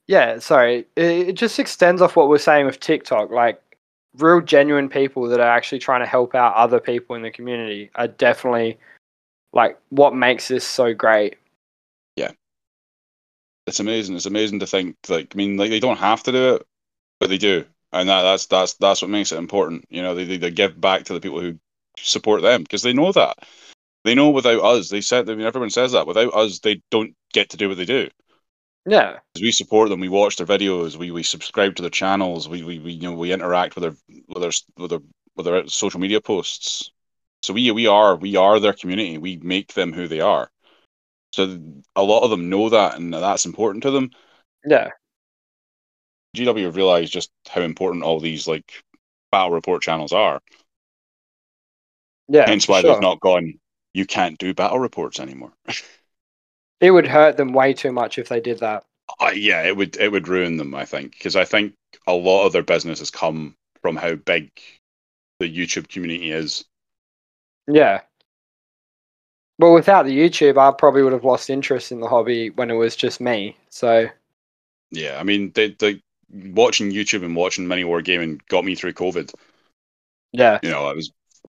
yeah, sorry. It, it just extends off what we're saying with TikTok. Like, real genuine people that are actually trying to help out other people in the community are definitely like what makes this so great. Yeah. It's amazing. It's amazing to think like I mean like they don't have to do it, but they do, and that, that's that's that's what makes it important. You know, they they, they give back to the people who support them because they know that they know without us. They said I mean everyone says that without us they don't get to do what they do. Yeah, we support them, we watch their videos, we, we subscribe to their channels, we, we, we you know we interact with their with their with their with their social media posts. So we we are we are their community. We make them who they are. So a lot of them know that, and that's important to them. yeah, GW have realized just how important all these like battle report channels are. yeah. Hence why sure. they've not gone. You can't do battle reports anymore. It would hurt them way too much if they did that. Uh, yeah, it would it would ruin them. I think because I think a lot of their business has come from how big the YouTube community is. Yeah. Well, without the YouTube, I probably would have lost interest in the hobby when it was just me. So Yeah, I mean, they, they watching YouTube and watching mini war gaming got me through COVID. yeah, You know, I was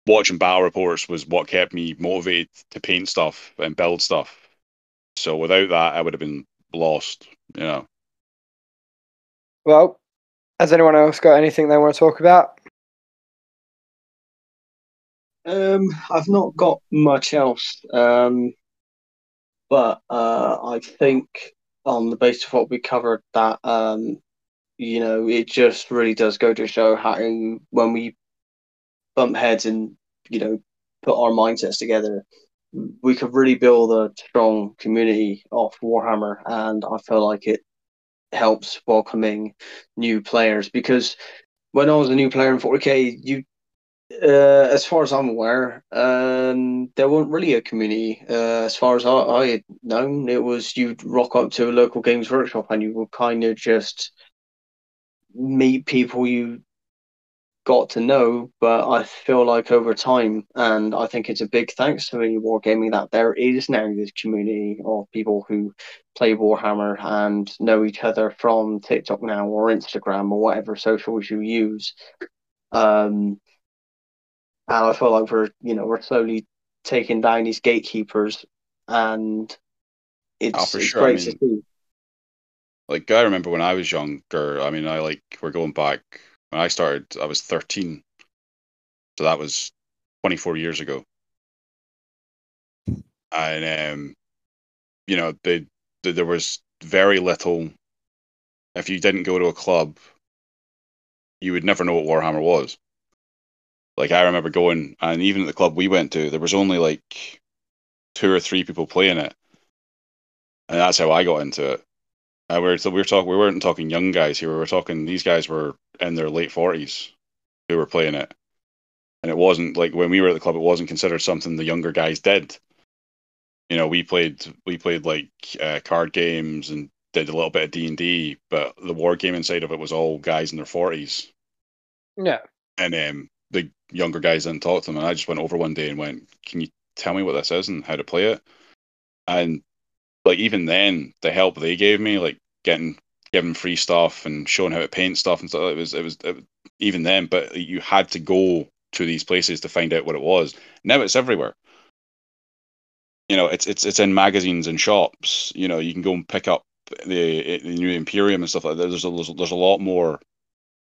watching battle reports was what kept me motivated to paint stuff and build stuff. So without that, I would have been lost. You know. Well, has anyone else got anything they want to talk about? Um, I've not got much else. Um, but uh, I think on the basis of what we covered, that um, you know, it just really does go to show how when we bump heads and you know put our mindsets together, we could really build a strong community off Warhammer, and I feel like it helps welcoming new players because when I was a new player in 40k, you uh, as far as I'm aware, um, there wasn't really a community. Uh, as far as I, I had known, it was you'd rock up to a local games workshop and you would kind of just meet people you got to know. But I feel like over time, and I think it's a big thanks to Mini Wargaming that there is now this community of people who play Warhammer and know each other from TikTok now or Instagram or whatever socials you use. Um, and I feel like we're you know we're slowly taking down these gatekeepers, and it's, Oh, it's sure. great I to see. Like I remember when I was younger. I mean, I like we're going back when I started. I was thirteen, so that was twenty four years ago. And um, you know, they, they, there was very little. If you didn't go to a club, you would never know what Warhammer was. Like I remember going, and even at the club we went to, there was only like two or three people playing it, and that's how I got into it. Uh, we were so we were talking we weren't talking young guys here. We were talking these guys were in their late forties who were playing it, and it wasn't like when we were at the club, it wasn't considered something the younger guys did. You know, we played we played like uh, card games and did a little bit of D and D, but the war game inside of it was all guys in their forties, Yeah. and um, the younger guys didn't talk to them. And I just went over one day and went, "Can you tell me what this is and how to play it?" And like even then, the help they gave me, like getting giving free stuff and showing how to paint stuff and stuff, it was it was, it even then. But you had to go to these places to find out what it was. Now it's everywhere. You know, it's it's it's in magazines and shops. You know, you can go and pick up the, the new Imperium and stuff like that. There's a there's, there's a lot more.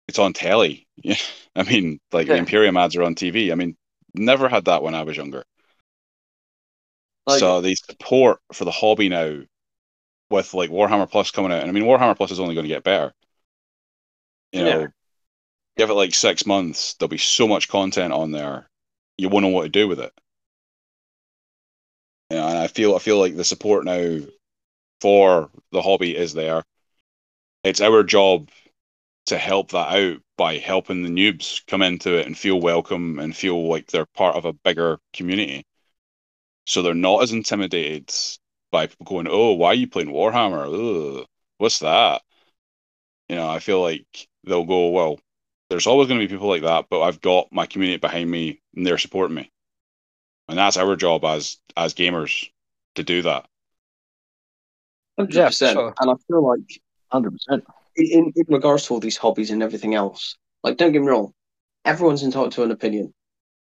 It's on telly. Yeah, I mean, like the Imperium ads are on TV. I mean, never had that when I was younger. Like- so the support for the hobby now, with like Warhammer Plus coming out, and I mean Warhammer Plus is only going to get better. You know, Yeah. give it like six months, there'll be so much content on there, you won't know what to do with it. You know, and I feel I feel like the support now for the hobby is there. It's our job to help that out by helping the noobs come into it and feel welcome and feel like they're part of a bigger community. So they're not as intimidated by people going, "Oh, why are you playing Warhammer? Ugh, what's that?" You know, I feel like they'll go, "Well, there's always going to be people like that, but I've got my community behind me and they're supporting me." And that's our job as as gamers to do that. Hundred Yeah, sure. And I feel like Hundred percent. in, in regards to all these hobbies and everything else, like don't get me wrong, everyone's entitled to an opinion.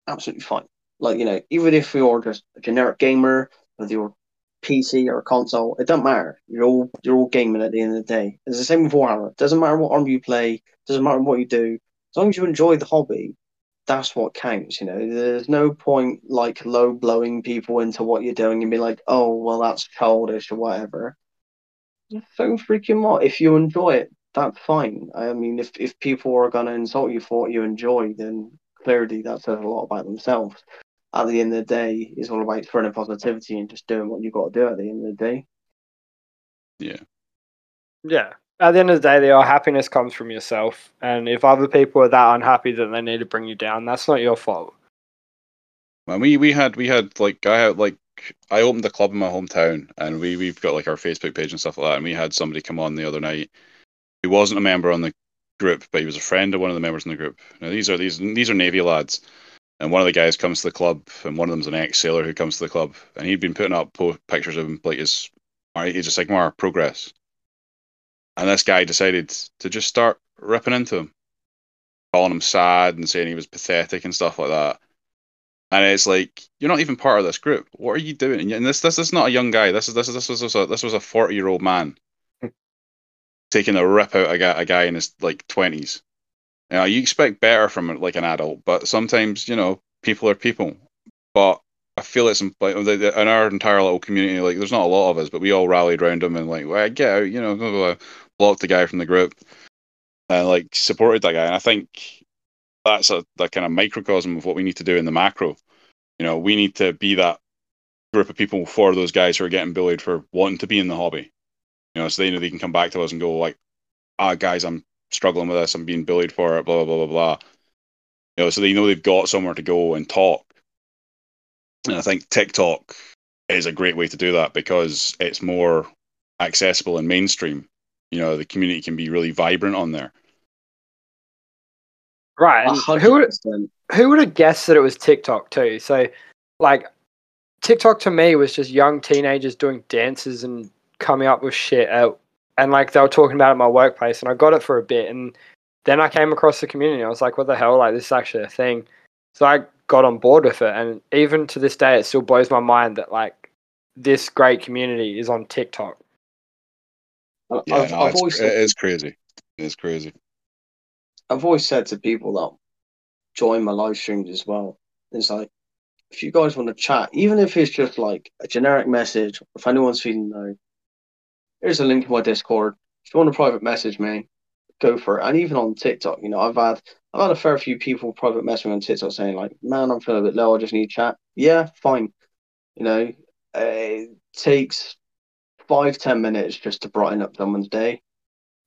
Absolutely fine. Like, you know, even if you're just a generic gamer with your PC or console, it doesn't matter. You're all you're all gaming at the end of the day. It's the same with Warhammer. It doesn't matter what arm you play, doesn't matter what you do. As long as you enjoy the hobby, that's what counts, you know. There's no point like low blowing people into what you're doing and be like, oh well that's childish or whatever. So freaking what? If you enjoy it, that's fine. I mean, if if people are gonna insult you for what you enjoy, then clearly that says a lot about themselves. At the end of the day, it's all about spreading positivity and just doing what you've got to do at the end of the day. Yeah. Yeah. At the end of the day, your happiness comes from yourself. And if other people are that unhappy that they need to bring you down, that's not your fault. And we we had we had like I had like I opened a club in my hometown, and we we've got like our Facebook page and stuff like that. And we had somebody come on the other night who wasn't a member on the group, but he was a friend of one of the members in the group. Now these are these these are Navy lads, and one of the guys comes to the club, and one of them's an ex sailor who comes to the club, and he'd been putting up po- pictures of him like his Age of Sigmar progress, and this guy decided to just start ripping into him, calling him sad and saying he was pathetic and stuff like that. And it's like you're not even part of this group. What are you doing? And this this is not a young guy. This is this is this was a this was a forty year old man hmm. taking a rip out a guy a guy in his like twenties. You know, you expect better from like an adult, but sometimes you know people are people. But I feel it's in, like in our entire little community. Like, there's not a lot of us, but we all rallied around him and like, well, get out, you know, blah, blah, blah, blocked the guy from the group, and like supported that guy. And I think that's a that kind of microcosm of what we need to do in the macro. You know, we need to be that group of people for those guys who are getting bullied for wanting to be in the hobby. You know, so they know they can come back to us and go like, ah, guys, I'm struggling with this. I'm being bullied for it. Blah blah blah blah blah. You know, so they know they've got somewhere to go and talk. And I think TikTok is a great way to do that because it's more accessible and mainstream. You know, the community can be really vibrant on there. Right. A And hundred who would who would have guessed that it was TikTok too? So, like, TikTok to me was just young teenagers doing dances and coming up with shit. Out, and like they were talking about it at my workplace, and I got it for a bit, and then I came across the community. I was like, what the hell? Like, this is actually a thing. So I got on board with it, and even to this day, it still blows my mind that like this great community is on TikTok. Yeah, I've, no, I've it's, always it is crazy. It's crazy. I've always said to people that join my live streams as well, it's like, if you guys want to chat, even if it's just like a generic message, if anyone's feeling low, here's a link to my Discord. If you want to private message me, go for it. And even on TikTok, you know, I've had I've had a fair few people private message me on TikTok saying like, "Man, I'm feeling a bit low. I just need chat." Yeah, fine. You know, eh, it takes five ten minutes just to brighten up someone's day.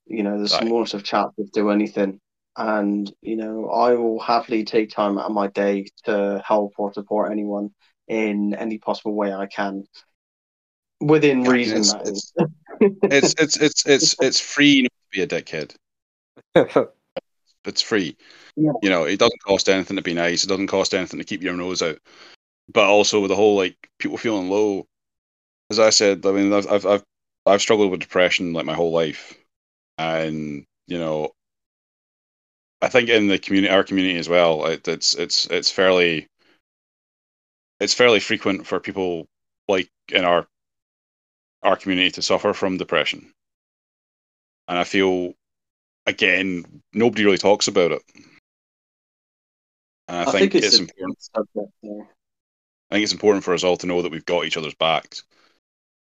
You know, the Right. smallest of chats will do anything and you know I will happily take time out of my day to help or support anyone in any possible way I can, within Yeah, reason. it's-. It's it's it's it's it's free to be a dickhead. It's free. Yeah. You know, it doesn't cost anything to be nice. It doesn't cost anything to keep your nose out. But also with the whole like people feeling low, as I said, I mean, I've I've I've, I've struggled with depression like my whole life, and you know, I think in the community, our community as well, it, it's it's it's fairly it's fairly frequent for people like in our our community to suffer from depression, and I feel again nobody really talks about it. And I, think, it's, a important. I think it's important for us all to know that we've got each other's backs.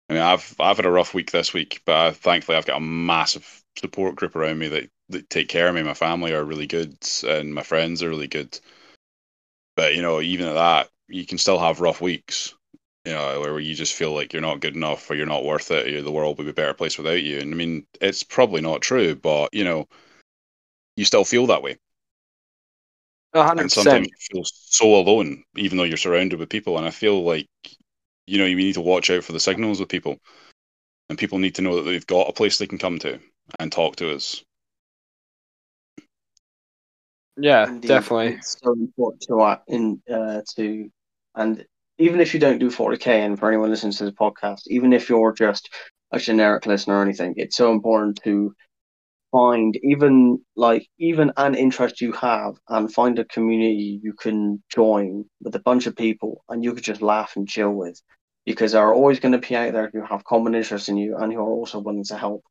I mean, I've I've had a rough week this week, but I, thankfully I've got a massive support group around me that, that take care of me. My family are really good, and my friends are really good. But you know, even at that, you can still have rough weeks. You know, where you just feel like you're not good enough, or you're not worth it, or the world would be a better place without you. And I mean, it's probably not true, but you know, you still feel that way A hundred and sometimes you feel so alone, even though you're surrounded with people. And I feel like, you know, you need to watch out for the signals with people, and people need to know that they've got a place they can come to and talk to us. Yeah, Indeed, definitely. It's so important to uh, in uh, to and even if you don't do 40k, and for anyone listening to this podcast, even if you're just a generic listener or anything, it's so important to find even like even an interest you have and find a community you can join with a bunch of people and you could just laugh and chill with because there are always going to be out there who have common interests in you and who are also willing to help.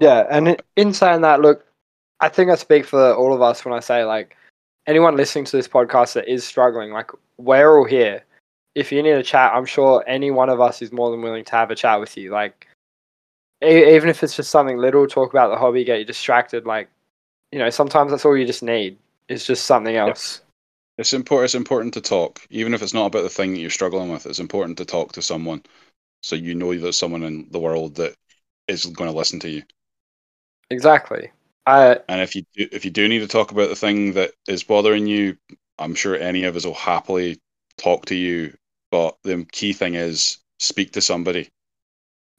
Yeah, and in- in saying that, look, I think I speak for all of us when I say like anyone listening to this podcast that is struggling, like we're all here. If you need a chat, I'm sure any one of us is more than willing to have a chat with you. Like even if it's just something little, talk about the hobby, get you distracted. Like you know, sometimes that's all you just need. It's just something else. It's important. It's important to talk, even if it's not about the thing that you're struggling with. It's important to talk to someone, so you know there's someone in the world that is going to listen to you. Exactly. I And if you do, if you do need to talk about the thing that is bothering you, I'm sure any of us will happily talk to you. But the key thing is speak to somebody.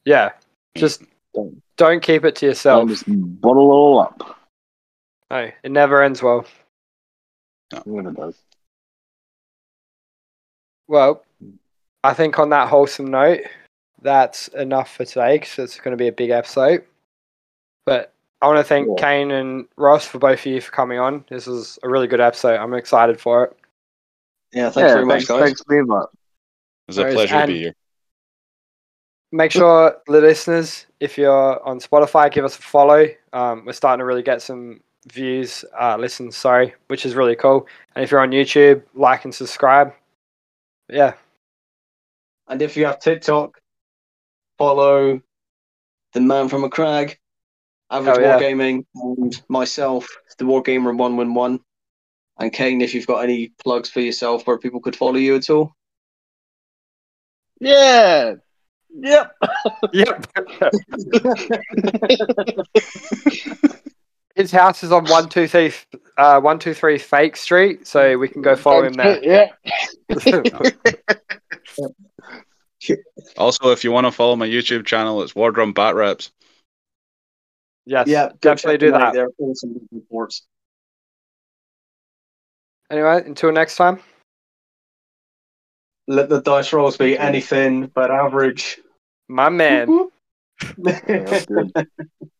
yeah, just don't keep it to yourself. just bottle it all up. No, it never ends well. It never does. Well, I think on that wholesome note, that's enough for today because it's going to be a big episode. But I want to thank Yeah. Kane and Ross for both of you for coming on. This was a really good episode. I'm excited for it. Yeah, thanks yeah, very much, thanks, guys. thanks for the invite. It's a Whereas- pleasure to be here. Make sure the listeners, if you're on Spotify, give us a follow. Um, we're starting to really get some views, uh, listens, sorry, which is really cool. And if you're on YouTube, like and subscribe. Yeah. And if you have TikTok, follow the man from Macragge, Average Oh, yeah. Wargaming, and myself, the Wargamer in One Win One. And Kane, if you've got any plugs for yourself where people could follow you at all. Yeah. Yep. Yep. His house is on one two three uh one two three Fake Street, so we can go follow him there. Yeah. Also, if you want to follow my YouTube channel, it's Wardrum Bat Reps. Yes, yeah, go definitely check do that. They're awesome reports. Anyway, until next time. Let the dice rolls be anything but average. My man. Yeah, that's good.